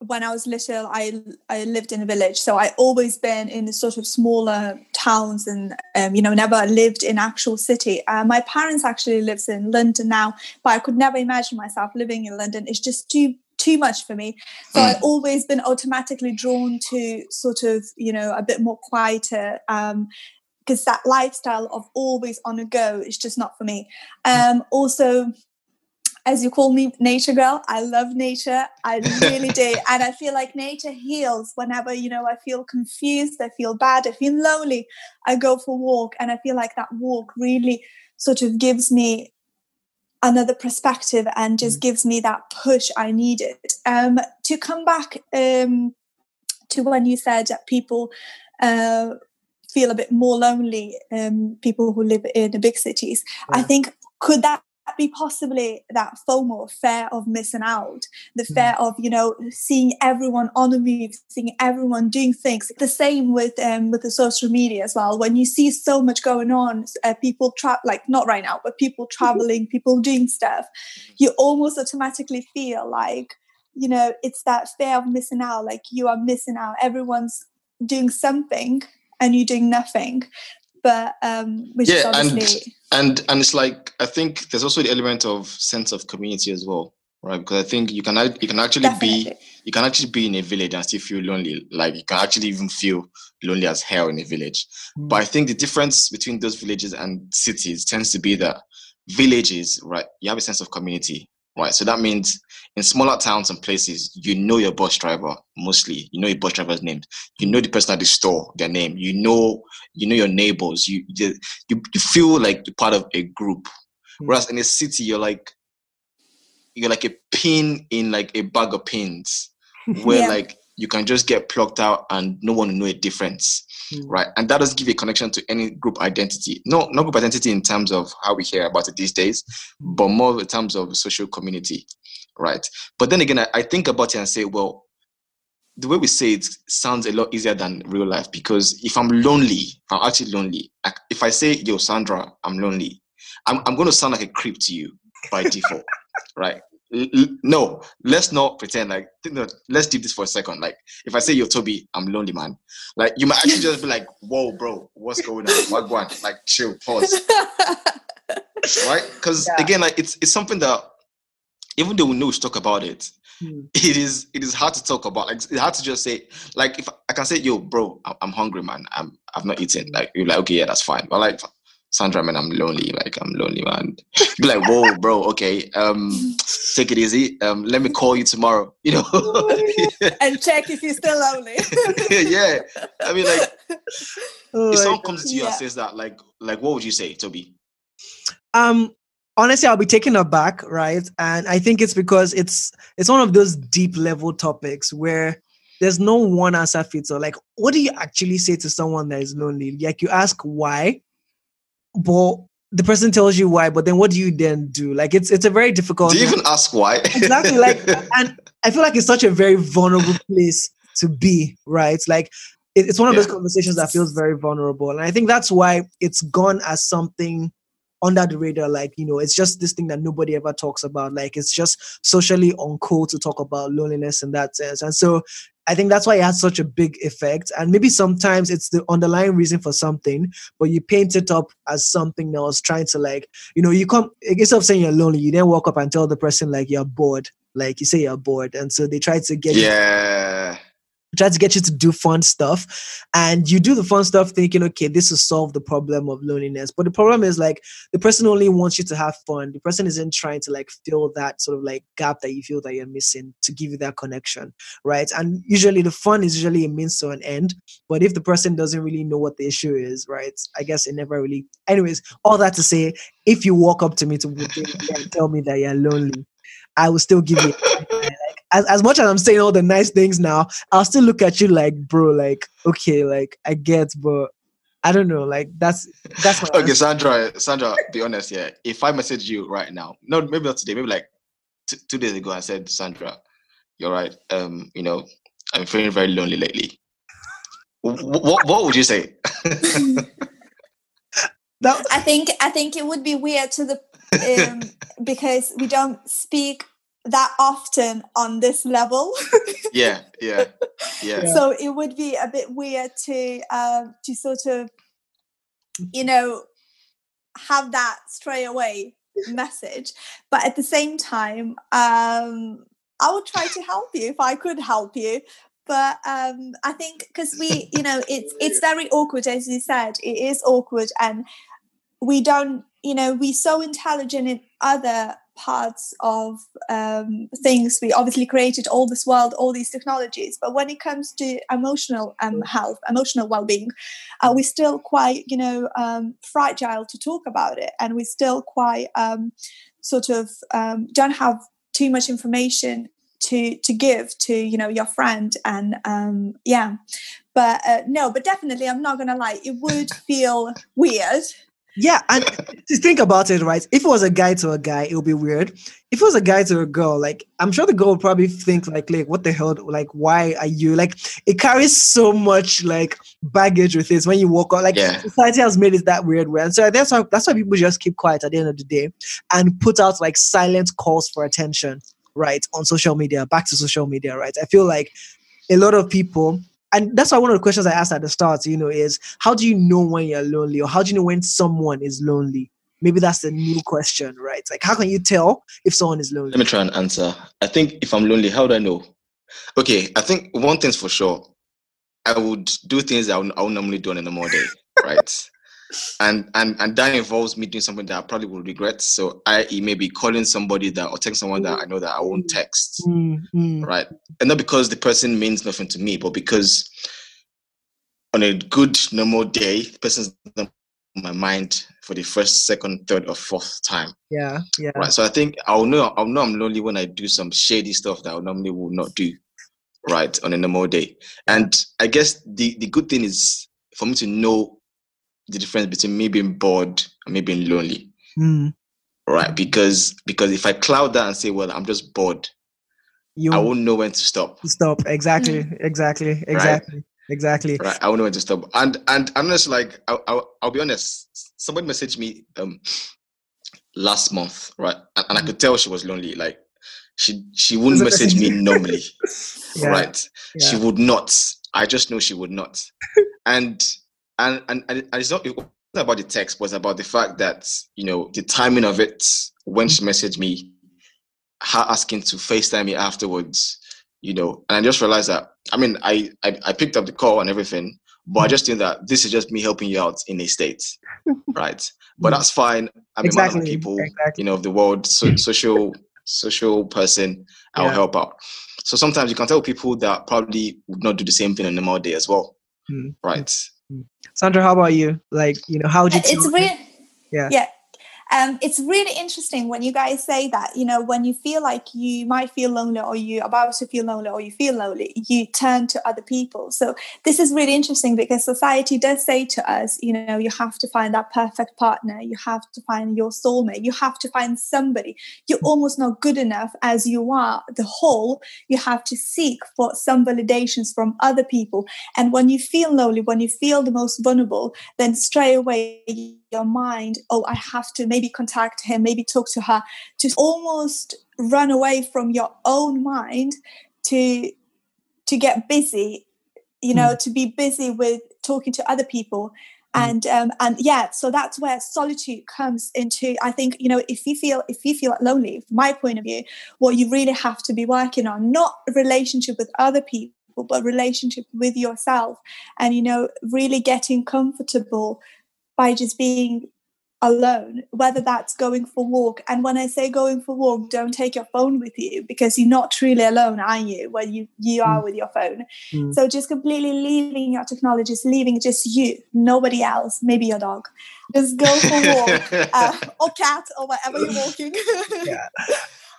when I was little, I I lived in a village, so I always been in the sort of smaller towns, and um, you know, never lived in actual city. Uh, my parents actually lives in London now, but I could never imagine myself living in London. It's just too too much for me. So I've always been automatically drawn to sort of you know a bit more quieter. Um, because that lifestyle of always on a go is just not for me. Um, also, as you call me nature girl i love nature i really do [LAUGHS] and i feel like nature heals whenever you know i feel confused i feel bad i feel lonely i go for a walk and i feel like that walk really sort of gives me another perspective and just mm. gives me that push i needed um, to come back um, to when you said that people uh, feel a bit more lonely um, people who live in the big cities yeah. i think could that be possibly that FOMO, fear of missing out, the hmm. fear of you know seeing everyone on the move, seeing everyone doing things. The same with um, with the social media as well. When you see so much going on, uh, people tra- like not right now, but people [LAUGHS] traveling, people doing stuff, you almost automatically feel like you know it's that fear of missing out. Like you are missing out. Everyone's doing something and you're doing nothing but um, which yeah, is obviously and, and and it's like I think there's also the element of sense of community as well, right? Because I think you can you can actually Definitely. be you can actually be in a village and still feel lonely. Like you can actually even feel lonely as hell in a village. Mm. But I think the difference between those villages and cities tends to be that villages, right? You have a sense of community, right? So that means in smaller towns and places, you know your bus driver mostly. You know your bus driver's name. You know the person at the store, their name. You know, you know your neighbors. You you, you feel like you're part of a group. Mm-hmm. Whereas in a city, you're like you're like a pin in like a bag of pins, [LAUGHS] where yeah. like you can just get plucked out and no one will know a difference mm. right? And that doesn't give a connection to any group identity. No not group identity in terms of how we hear about it these days but more in terms of social community right? But then again I, I think about it and say well the way we say it sounds a lot easier than real life because if i'm lonely i'm actually lonely if i say yo sandra i'm lonely i'm, I'm going to sound like a creep to you by default [LAUGHS] right no, let's not pretend like no, let's do this for a second. Like if I say yo Toby, I'm lonely man. Like you might actually just be like, whoa, bro, what's going on? What going? Like chill, pause. [LAUGHS] right? Because yeah. again, like it's it's something that even though we know we talk about it, hmm. it is it is hard to talk about. Like it's hard to just say like if I can say yo, bro, I'm hungry, man. I'm I've not eaten. Like you're like okay, yeah, that's fine. But like Sandra, man, I'm lonely. Like I'm lonely, man. Be like, whoa, bro. Okay, um, take it easy. Um, let me call you tomorrow. You know, [LAUGHS] and check if you're still lonely. [LAUGHS] yeah, I mean, like, [LAUGHS] oh if someone comes to you yeah. and says that, like, like, what would you say, Toby? Um, honestly, I'll be taken aback, right? And I think it's because it's it's one of those deep level topics where there's no one answer fits all. Like, what do you actually say to someone that is lonely? Like, you ask why but the person tells you why, but then what do you then do? Like it's it's a very difficult. Do you even ask why? exactly. Like, [LAUGHS] and I feel like it's such a very vulnerable place to be, right? Like it, it's one of yeah. those conversations that feels very vulnerable, and I think that's why it's gone as something under the radar. Like you know, it's just this thing that nobody ever talks about. Like it's just socially uncool to talk about loneliness in that sense, and so I think that's why it has such a big effect. And maybe sometimes it's the underlying reason for something, but you paint it up as something else, trying to like, you know, you come instead of saying you're lonely, you then walk up and tell the person like you're bored. Like you say you're bored. And so they try to get Yeah. You, try to get you to do fun stuff. And you do the fun stuff thinking okay this will solve the problem of loneliness. But the problem is like the person only wants you to have fun. The person isn't trying to like fill that sort of like gap that you feel that you're missing to give you that connection right? And usually the fun is usually a means to an end. But if the person doesn't really know what the issue is right i guess it never really anyways all that to say if you walk up to me to and tell me that you're lonely I will still give you as, as much as I'm saying all the nice things now, I'll still look at you like, bro, like, okay, like I get, but I don't know, like that's that's my okay, answer. Sandra. Sandra, be honest, yeah. If I message you right now, no, maybe not today, maybe like t- two days ago, I said, Sandra, you're right. Um, you know, I'm feeling very lonely lately. what what would you say? [LAUGHS] I think I think it would be weird to the um, because we don't speak that often on this level. [LAUGHS] yeah, yeah, yeah. So it would be a bit weird to um, to sort of, you know, have that straight away message, but at the same time, um, I would try to help you if I could help you. But um, I think because we, you know, it's it's very awkward, as you said, it is awkward, and we don't, you know, we're so intelligent in other parts of um, things. We obviously created all this world, all these technologies, but when it comes to emotional um, health, emotional well-being, uh, we're still quite, you know, um, fragile to talk about it, and we're still quite um, sort of um, don't have too much information to to give to you know your friend. And um yeah. But uh, no but definitely i'm not gonna lie it would feel weird yeah, and to think about it, right? If it was a guy to a guy, it would be weird. If it was a guy to a girl, like I'm sure the girl would probably think like, like, what the hell? Like, why are you like? It carries so much like baggage with it when you walk out. Like yeah. society has made it that weird way, and so that's why that's why people just keep quiet at the end of the day and put out like silent calls for attention, right, on social media. Back to social media, right? I feel like a lot of people and that's why one of the questions I asked at the start, you know, is how do you know when you're lonely or how do you know when someone is lonely? Maybe that's the new question, right? Like, how can you tell if someone is lonely? Let me try and answer. I think if I'm lonely, how do I know? Okay, I think one thing's for sure. I would do things I would, I would normally do on a normal day, right? And and and that involves me doing something that I probably will regret. So I maybe calling somebody that or texting someone that I know that I won't text, Mm, mm, right? And not because the person means nothing to me, but because on a good normal day, the person's on my mind for the first, second, third, or fourth time, yeah, yeah. right? So I think I'll know I'll know I'm lonely when I do some shady stuff that I normally would not do, right, on a normal day. And I guess the the good thing is for me to know the difference between me being bored and me being lonely, Mm, right? Because because if I cloud that and say, well, I'm just bored, you I won't know when to stop. stop. Exactly, exactly, exactly, exactly. Right, I won't know when to stop. And and I'm just like I'll, I'll, I'll be honest. Somebody messaged me um last month, right, and, and I could tell she was lonely. Like she she wouldn't message me normally, [LAUGHS] Yeah, right? She would not. I just know she would not. [LAUGHS] and and and, and it's not it wasn't about the text, but it's about the fact that you know the timing of it when she messaged me, her asking to FaceTime me afterwards, you know, and I just realized that I mean I I, I picked up the call and everything, but I just think that this is just me helping you out in a state, [LAUGHS] right? But that's fine. I'm a man of people, exactly. you know, of the world, so, [LAUGHS] social social person. I'll Yeah. help out. So sometimes you can tell people that probably would not do the same thing on a normal day as well, Mm. right? Sandra, how about you? Like, you know, how did you? it's really Yeah. yeah um, it's really interesting when you guys say that you know when you feel like you might feel lonely or you're about to feel lonely or you feel lonely you turn to other people. So this is really interesting because society does say to us you know you have to find that perfect partner. You have to find your soulmate. You have to find somebody. You're almost not good enough as you are. The whole you have to seek for some validations from other people. And when you feel lonely when you feel the most vulnerable then straight away your mind oh i have to maybe contact him maybe talk to her to almost run away from your own mind to to get busy you know to be busy with talking to other people. And um, and yeah so that's where solitude comes into i think you know if you feel if you feel lonely from my point of view what you really have to be working on not relationship with other people but relationship with yourself and you know really getting comfortable by just being alone whether that's going for a walk. And when i say going for a walk don't take your phone with you because you're not truly alone are you? When you you are with your phone. Mm. so just completely leaving your technologies leaving just you nobody else maybe your dog. Just go for a [LAUGHS] walk uh, or cat or whatever you're walking. [LAUGHS] Yeah.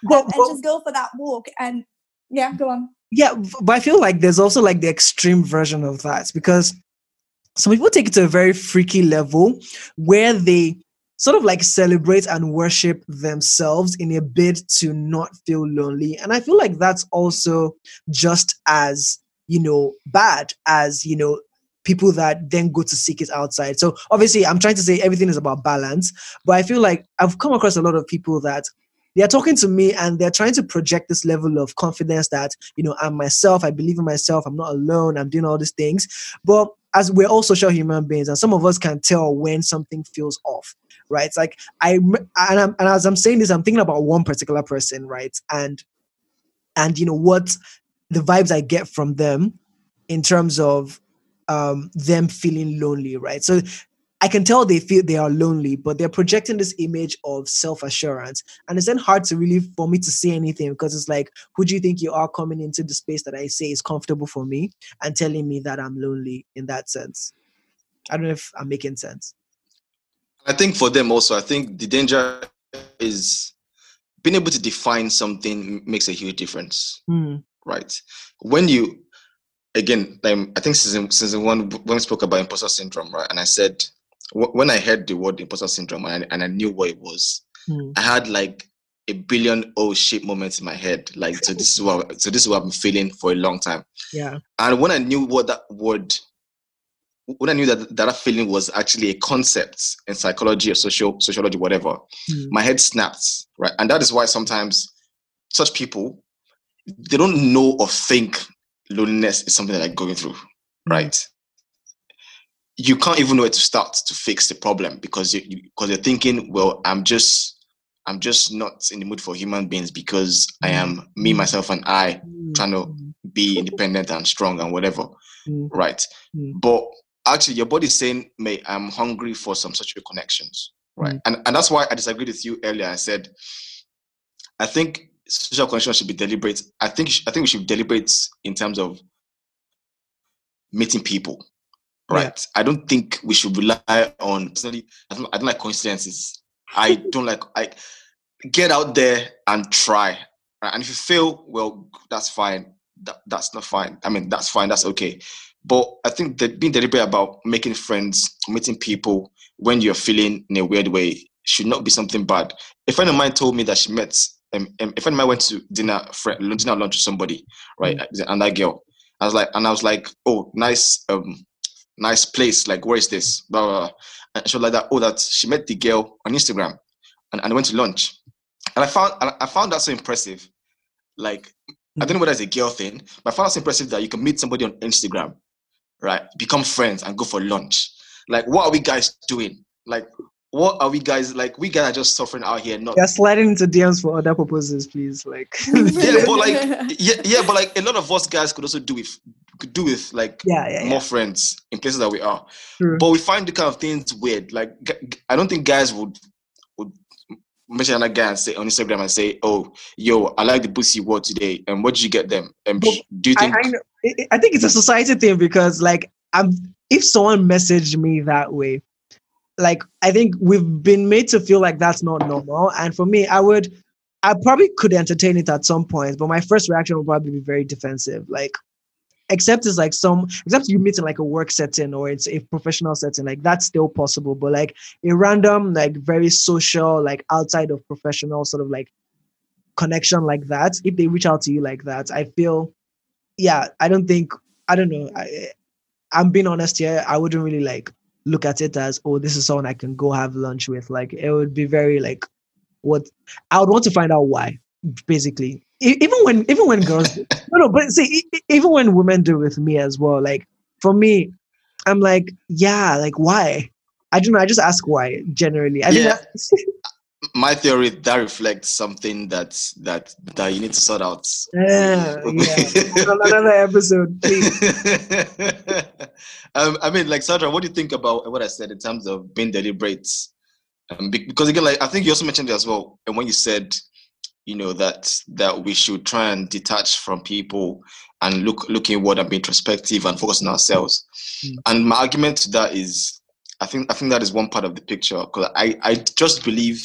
and, and but- just go for that walk and yeah go on. Yeah, but I feel like there's also like the extreme version of that because some people take it to a very freaky level where they sort of like celebrate and worship themselves in a bid to not feel lonely. And I feel like that's also just as, you know, bad as, you know, people that then go to seek it outside. So obviously I'm trying to say everything is about balance, but I feel like I've come across a lot of people that they're talking to me and they're trying to project this level of confidence that you know i'm myself i believe in myself i'm not alone i'm doing all these things but as we're all social human beings and some of us can tell when something feels off right? It's like i and, I'm, and as i'm saying this i'm thinking about one particular person right? And and you know what the vibes i get from them in terms of um them feeling lonely right? So I can tell they feel they are lonely, but they're projecting this image of self assurance. And it's then hard to really for me to say anything because it's like, who do you think you are coming into the space that I say is comfortable for me and telling me that I'm lonely in that sense? I don't know if I'm making sense. I think for them also, I think the danger is being able to define something makes a huge difference, Hmm. right? When you, again, um, I think season season one when we spoke about imposter syndrome, right? And I said when I heard the word imposter syndrome and I, and I knew what it was, Hmm. I had like a billion oh shit moments in my head. Like so, this is what [LAUGHS] so this is what I've been feeling for a long time. Yeah. And when I knew what that word, when I knew that that, feeling was actually a concept in psychology or social sociology, whatever, Hmm. my head snapped, right? And that is why sometimes such people they don't know or think loneliness is something that they're going through, right? You can't even know where to start to fix the problem because you because you, are thinking, well, I'm just I'm just not in the mood for human beings because I am me, myself, and I Hmm. trying to be independent and strong and whatever, Hmm. right? Mm. But actually your body's saying, "May I'm hungry for some social connections." Right, Mm. and and that's why I disagreed with you earlier. I said, I think social connections should be deliberate. I think I think we should deliberate in terms of meeting people. Yeah. Right. I don't think we should rely on personally. I don't, I don't like coincidences. I [LAUGHS] don't like. I get out there and try. Right? And if you fail, well, that's fine. That, that's not fine. I mean, that's fine. That's okay. But I think that being deliberate about making friends, meeting people when you're feeling in a weird way should not be something bad. A friend of mine told me that she met. Um, um, a friend of mine went to dinner, friend, dinner lunch with somebody, right? And that girl. I was like, and I was like, oh, nice, um, nice place. Like, where is this? Blah, blah, blah. And she was like that. Oh, that she met the girl on Instagram, and, and went to lunch. And I found I found that so impressive. Like, I don't know whether it's a girl thing, but I found it so impressive that you can meet somebody on Instagram, right? Become friends and go for lunch. Like, what are we guys doing? Like, what are we guys like? We guys are just suffering out here, not Yeah, sliding into DMs for other purposes, please. Like, [LAUGHS] yeah, but like [LAUGHS] yeah, yeah, but like a lot of us guys could also do with could do with like yeah, yeah, more yeah. friends in places that we are. True. But we find the kind of things weird. Like I don't think guys would would mention another guy and say on Instagram and say, "Oh, yo, I like the boots you wore today, and what did you get them?" Um, and But do you think? I, I- I think it's a society thing because, like, I'm if someone messaged me that way, like, I think we've been made to feel like that's not normal. And for me, I would, I probably could entertain it at some point, but my first reaction would probably be very defensive. Like, except it's like some, except you meet in like a work setting or it's a professional setting, like that's still possible. But like a random, like very social, like outside of professional sort of like connection like that, if they reach out to you like that, I feel yeah, I don't think I don't know. I I'm being honest here. I wouldn't really like look at it as oh, this is someone I can go have lunch with. Like it would be very like what I would want to find out why. Basically, even when even when girls [LAUGHS] no no, but see even when women do with me as well. Like for me, I'm like yeah, like why? I don't know. I just ask why generally. I Yeah. [LAUGHS] My theory that reflects something that that that you need to sort out. yeah, yeah. Another episode, please. [LAUGHS] um, I mean, like Sandra, what do you think about what I said in terms of being deliberate? Um, because again, like I think you also mentioned it as well, and when you said, you know, that that we should try and detach from people and look look inward and be introspective and focus on ourselves. Mm. And my argument to that is, I think I think that is one part of the picture because I I just believe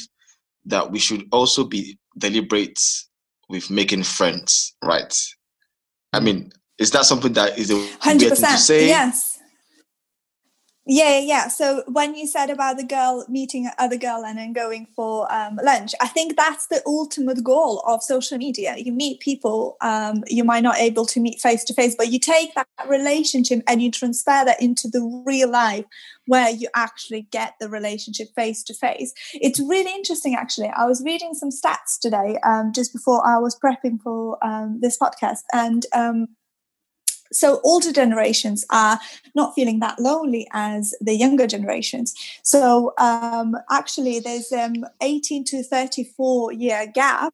that we should also be deliberate with making friends, right? I mean, is that something that is a Hundred weird thing to percent. say? Yes. Yeah, yeah. So when you said about the girl meeting other girl and then going for um, lunch, I think that's the ultimate goal of social media. You meet people um, you might not able to meet face to face, but you take that relationship and you transfer that into the real life where you actually get the relationship face to face. It's really interesting, actually. I was reading some stats today um, just before I was prepping for um, this podcast, and um, so older generations are not feeling that lonely as the younger generations. So um, actually, there's um, 18 to 34 year gap.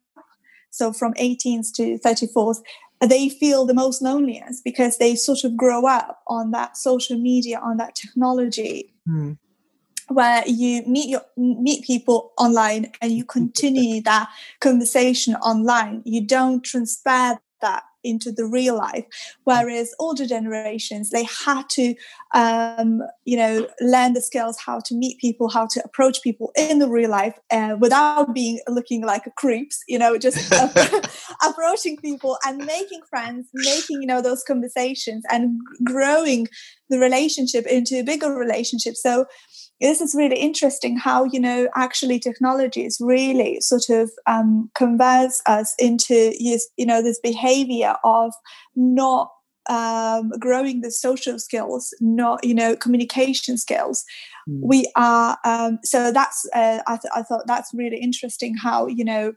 So from 18s to 34s, they feel the most loneliest because they sort of grow up on that social media, on that technology, Hmm. where you meet your meet people online and you [LAUGHS] continue that conversation online. You don't transfer that into the real life. Whereas older generations they had to um, you know learn the skills how to meet people how to approach people in the real life uh, without being looking like a creeps you know just [LAUGHS] [LAUGHS] approaching people and making friends making you know those conversations and growing the relationship into a bigger relationship. So this is really interesting how you know actually technology is really sort of um, converts us into you know this behavior of not um, growing the social skills, not you know communication skills. Mm. We are um, so that's uh, I, th- I thought that's really interesting how you know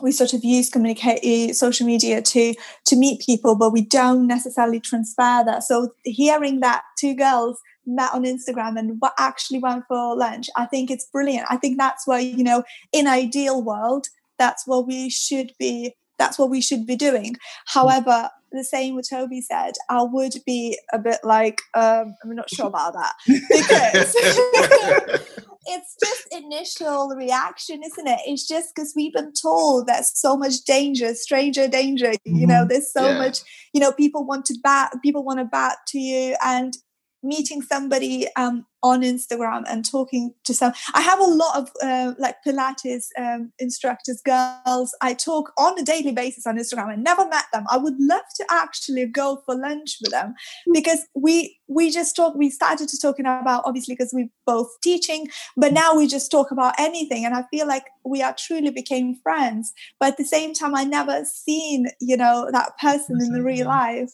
we sort of use communicate social media to to meet people, but we don't necessarily transfer that. So hearing that two girls met on Instagram and what actually went for lunch. I think it's brilliant. I think that's where, you know, in ideal world, that's what we should be that's what we should be doing. However, the same what Toby said, I would be a bit like, um, I'm not sure about that because [LAUGHS] it's just initial reaction, isn't it? It's just because we've been told there's so much danger, stranger danger. You know, mm-hmm. there's so yeah. much. You know, people want to bat, people want to bat to you, and meeting somebody um, on Instagram and talking to some. I have a lot of uh, like Pilates um, instructors, girls. I talk on a daily basis on Instagram. I never met them. I would love to actually go for lunch with them because we we just talk. We started to talking about obviously because we both teaching, but now we just talk about anything. And I feel like we are truly became friends. But at the same time, I never seen you know that person in the real life.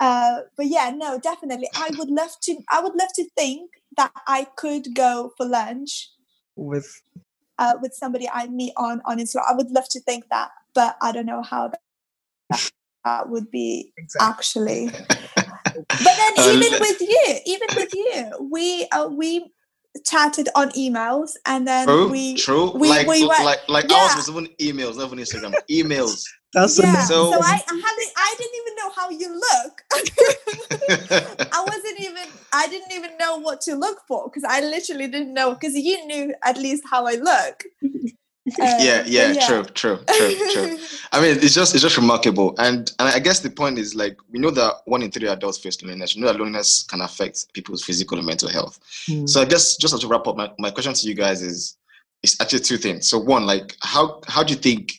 Uh, but yeah, no, definitely. I would love to. I would love to think that I could go for lunch with uh, with somebody I meet on on Instagram. I would love to think that, but I don't know how that, that would be exactly. actually. [LAUGHS] but then, um, even with you, even with you, we uh, we chatted on emails and then true, we true we, like we went, like like yeah. ours was even emails not even instagram emails that's yeah. so, so I, I haven't I didn't even know how you look. [LAUGHS] I [LAUGHS] wasn't even I didn't even know what to look for because I literally didn't know because you knew at least how I look. Uh, [LAUGHS] yeah, yeah, yeah, true, true, true, true. I mean, it's just it's just remarkable, and and I guess the point is like we know that one in three adults face loneliness. We know that loneliness can affect people's physical and mental health. Mm. So I guess just to wrap up, my, my question to you guys is it's actually two things. So one, like how how do you think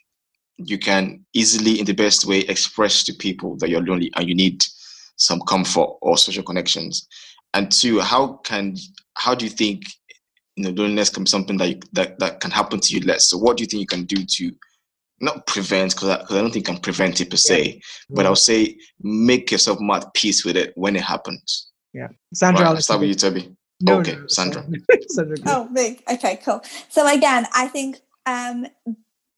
you can easily, in the best way, express to people that you're lonely and you need some comfort or social connections. And two, how can how do you think you know loneliness can be something that you, that that can happen to you less? So what do you think you can do to not prevent because I, I, don't think you can prevent it per se, yeah. but I'll say make yourself more at peace with it when it happens. Yeah, Sandra, right, I'll start with you, Toby. No, okay, no, Sandra. [LAUGHS] Sandra oh, me. Okay, cool. So again, I think um,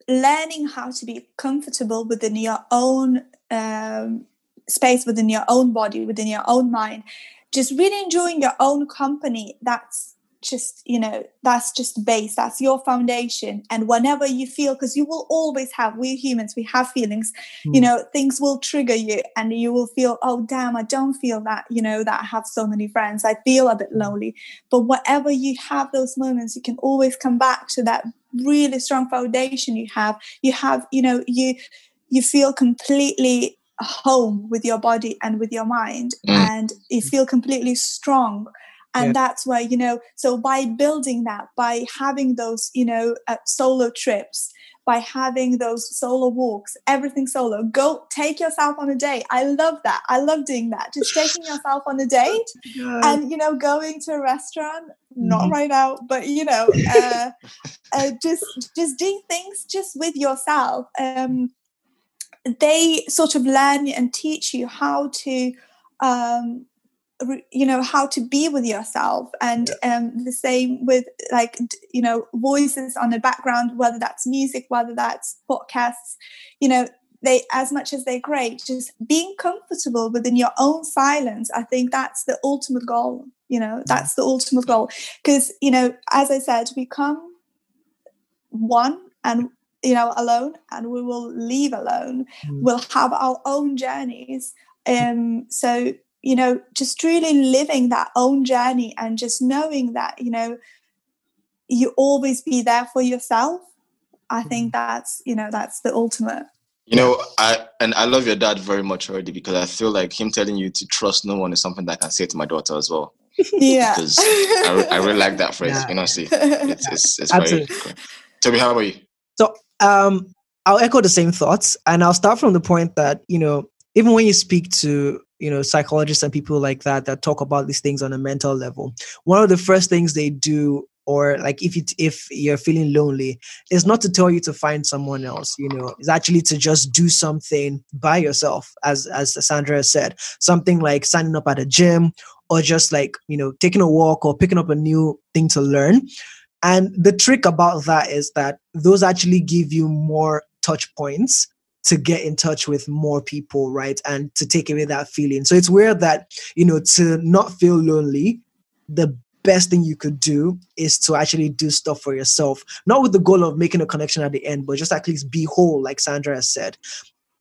learning how to be comfortable within your own um, space, within your own body, within your own mind, just really enjoying your own company. That's just you know that's just base that's your foundation and whenever you feel because you will always have we humans we have feelings mm. you hmm. know things will trigger you and you will feel oh damn i don't feel that you know that i have so many friends i feel a bit hmm. lonely but whatever you have those moments you can always come back to that really strong foundation you have you have you know you you feel completely home with your body and with your mind mm. and you feel completely strong and yeah. that's why you know so by building that by having those you know uh, solo trips by having those solo walks everything solo go take yourself on a date. I love that. I love doing that. Just taking [SIGHS] yourself on a date and you know going to a restaurant not mm-hmm. right now but you know uh, [LAUGHS] uh, just just doing things just with yourself. Um, they sort of learn and teach you how to um, you know how to be with yourself. And yeah. um, the same with like you know voices on the background whether that's music whether that's podcasts you know they as much as they're great just being comfortable within your own silence i think that's the ultimate goal you know that's the ultimate goal. Because you know as i said we come one and you know alone and we will leave alone. Mm. we'll have our own journeys. Um so you know just really living that own journey and just knowing that you know you always be there for yourself i think mm. that's you know that's the ultimate you know i and i love your dad very much already because i feel like him telling you to trust no one is something that i can say to my daughter as well [LAUGHS] yeah because I, I, really like that phrase yeah. you know see it's it's, it's very cool. Toby, how about you so um i'll echo the same thoughts and i'll start from the point that you know even when you speak to you know psychologists and people like that that talk about these things on a mental level one of the first things they do or like if you if you're feeling lonely is not to tell you to find someone else you know it's actually to just do something by yourself as as sandra said something like signing up at a gym or just like you know taking a walk or picking up a new thing to learn. And the trick about that is that those actually give you more touch points to get in touch with more people, right? And to take away that feeling. So it's weird that, you know, to not feel lonely, the best thing you could do is to actually do stuff for yourself, not with the goal of making a connection at the end, but just at least be whole, like Sandra has said.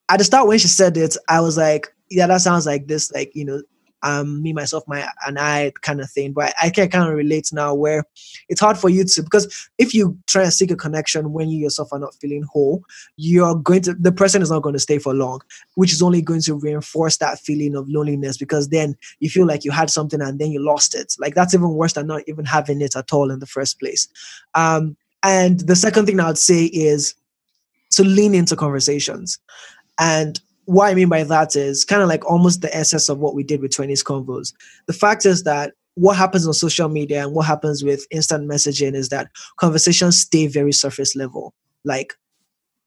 at the start when she said it, I was like, yeah, that sounds like this, like you know, um, me, myself, my and I kind of thing. But I can kind of relate now where it's hard for you to because if you try and seek a connection when you yourself are not feeling whole, you're going to the person is not going to stay for long, which is only going to reinforce that feeling of loneliness because then you feel like you had something and then you lost it. Like that's even worse than not even having it at all in the first place. Um, and the second thing I would say is to lean into conversations. And what I mean by that is kind of like almost the essence of what we did with 20s Convos. The fact is that what happens on social media and what happens with instant messaging is that conversations stay very surface level. Like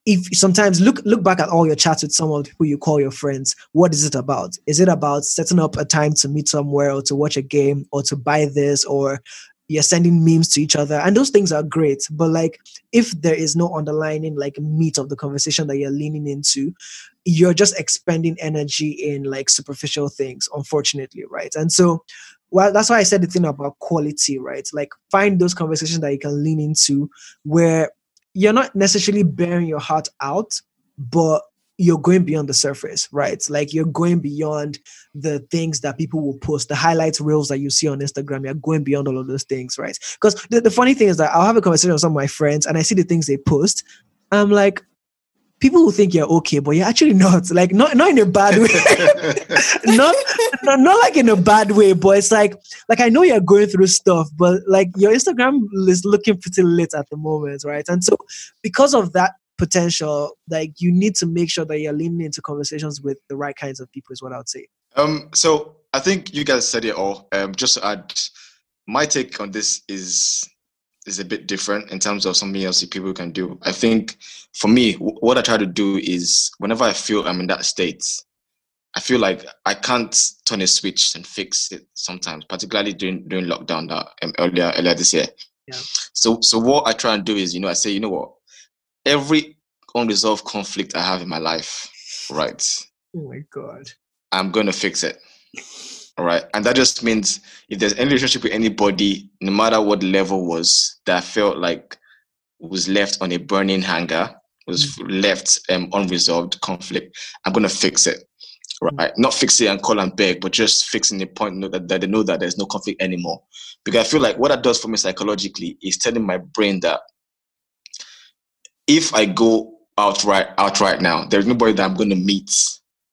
if sometimes look look back at all your chats with someone who you call your friends, what is it about? Is it about setting up a time to meet somewhere or to watch a game or to buy this or you're sending memes to each other and those things are great but like if there is no underlining like meat of the conversation that you're leaning into you're just expending energy in like superficial things unfortunately right and so well that's why i said the thing about quality right like find those conversations that you can lean into where you're not necessarily bearing your heart out but you're going beyond the surface, right? Like you're going beyond the things that people will post, the highlights reels that you see on Instagram. You're going beyond all of those things, right? Because the, the funny thing is that I'll have a conversation with some of my friends and I see the things they post. I'm like, people will think you're okay, but you're actually not. Like not not in a bad way. [LAUGHS] not, not not like in a bad way, but it's like like I know you're going through stuff, but like your Instagram is looking pretty lit at the moment, right? And so because of that potential, like you need to make sure that you're leaning into conversations with the right kinds of people, is what I would say. Um, so I think you guys said it all. Um, just to add, my take on this is is a bit different in terms of something else that people can do. I think for me, what I try to do is whenever I feel I'm in that state, I feel like I can't turn a switch and fix it sometimes, particularly during during lockdown that um, earlier earlier this year. Yeah. So so what I try and do is, you know, I say, you know what, every unresolved conflict I have in my life, right? Oh my god. I'm gonna fix it. All right. And that just means if there's any relationship with anybody, no matter what level was, that felt like was left on a burning hanger, was left um, unresolved conflict, I'm gonna fix it. Right. Not fix it and call and beg, but just fixing the point that, that they know that there's no conflict anymore. Because I feel like what that does for me psychologically is telling my brain that if I go out right out right now, there's nobody that I'm going to meet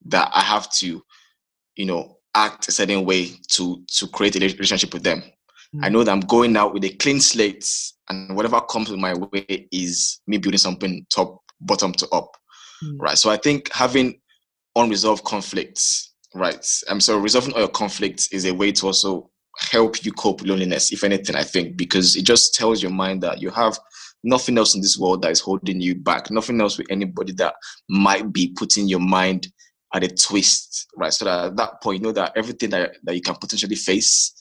that I have to, you know, act a certain way to to create a relationship with them. Mm. I know that I'm going out with a clean slate, and whatever comes my way is me building something top bottom to up, Mm. right? So I think having unresolved conflicts, right? I'm so resolving all your conflicts is a way to also help you cope with loneliness. If anything, I think because it just tells your mind that you have nothing else in this world that is holding you back, nothing else with anybody that might be putting your mind at a twist, right? So that at that point, you know that everything that, that you can potentially face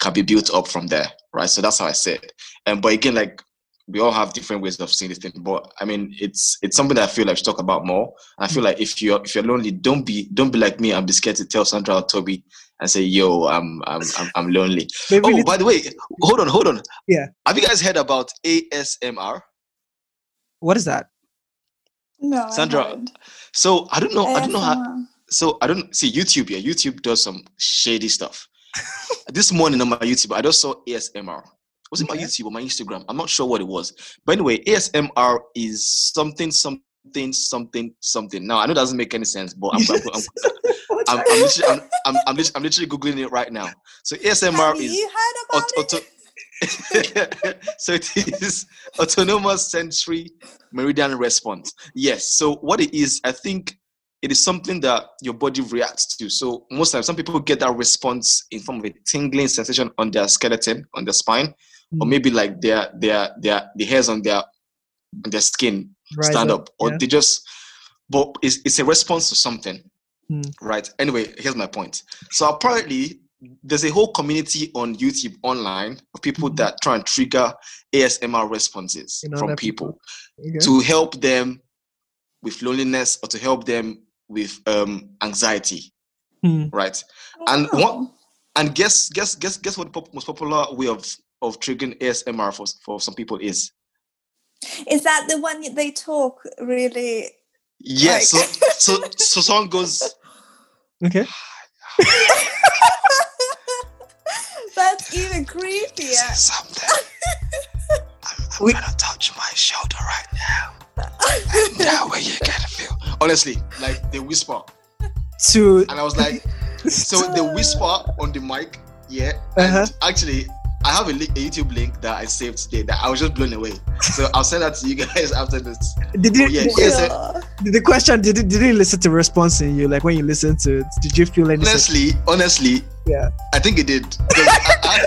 can be built up from there, right? So that's how I said. And but again, like we all have different ways of seeing this thing. But I mean, it's it's something that I feel like I should talk about more. I feel like if you're if you're lonely, don't be don't be like me and be scared to tell Sandra or Toby and say, "Yo, I'm I'm I'm, I'm lonely." Maybe Oh, by the way, hold on, hold on. Yeah. Have you guys heard about ASMR? what is that? No, Sandra. So I don't know. I don't know how. So I don't see YouTube. Yeah, YouTube does some shady stuff. [LAUGHS] this morning on my YouTube, I just saw ASMR. Was it my Okay. YouTube or my Instagram? I'm not sure what it was. But anyway, ASMR is something, something, something, something. Now I know it doesn't make any sense, but I'm, I'm, I'm, [LAUGHS] [LAUGHS] I'm. I'm, literally, I'm, I'm, I'm, literally, googling it right now. So ASMR Have is you heard about aut- it? [LAUGHS] so it is autonomous sensory meridian response. Yes. So what it is, I think it is something that your body reacts to. So most times, some people get that response in form of a tingling sensation on their skeleton, on their spine, or Mm. maybe like their their their the hairs on their on their skin Rise stand up, or yeah. they just. But it's, it's a response to something, Hmm. right? Anyway, here's my point. So apparently, there's a whole community on YouTube online of people Mhm. that try and trigger ASMR responses In from other people Okay. to help them with loneliness or to help them with um, anxiety, Hmm. right? And what Oh. and guess guess guess guess what the pop- most popular way of of triggering ASMR for for some people is Is that the one they talk really Yeah, Like- so so so song goes Okay. [SIGHS] [SIGHS] [SIGHS] That's even creepier. something. I'm, I'm We- gonna touch my shoulder right now. And that way you can feel. Honestly, like the whisper. To And I was like, so the whisper on the mic, yeah. And Uh-huh. actually, I have a, a YouTube link that I saved today that I was just blown away. So I'll send that to you guys [LAUGHS] after this. did you, Oh, yeah, did- yes, the question did you, did you listen to response in you like when you listened to it did you feel anything Honestly, honestly, Yeah. I think it did. I- [LAUGHS]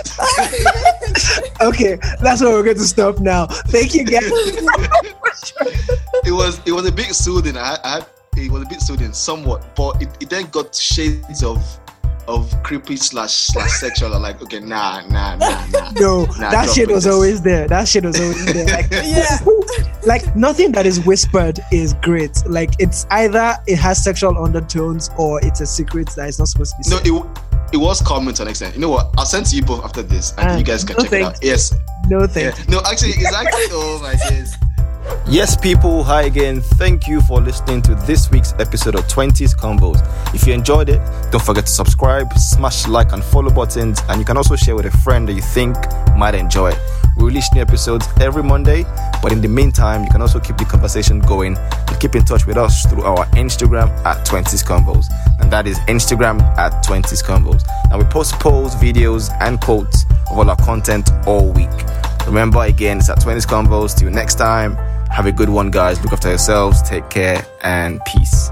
I- okay that's where we're going to stop now thank you guys [LAUGHS] it was it was a bit soothing. I, I had, it was a bit soothing, somewhat, but it, it then got shades of of creepy slash slash sexual. I'm like, okay, nah, nah, nah, nah. no Nah, that drop shit it. was always there that shit was always there like, [LAUGHS] Yeah. like nothing that is whispered is great like it's either it has sexual undertones or it's a secret that is not supposed to be No, said. it it was common to an extent. You know what? I'll send to you both after this, and Ah, you guys can no check it out. Yes, no yeah. No, actually, it's actually. [LAUGHS] oh my days. Yes, people, hi again. Thank you for listening to this week's episode of 20s Combos. If you enjoyed it, don't forget to subscribe, smash like and follow buttons, and you can also share with a friend that you think might enjoy it. We release new episodes every Monday, but in the meantime, you can also keep the conversation going and keep in touch with us through our Instagram at 20s Combos. And that is Instagram at 20s Combos. And we post polls, videos, and quotes of all our content all week. Remember, again, it's at 20s Combos. Till next time, have a good one, guys. Look after yourselves, take care, and peace.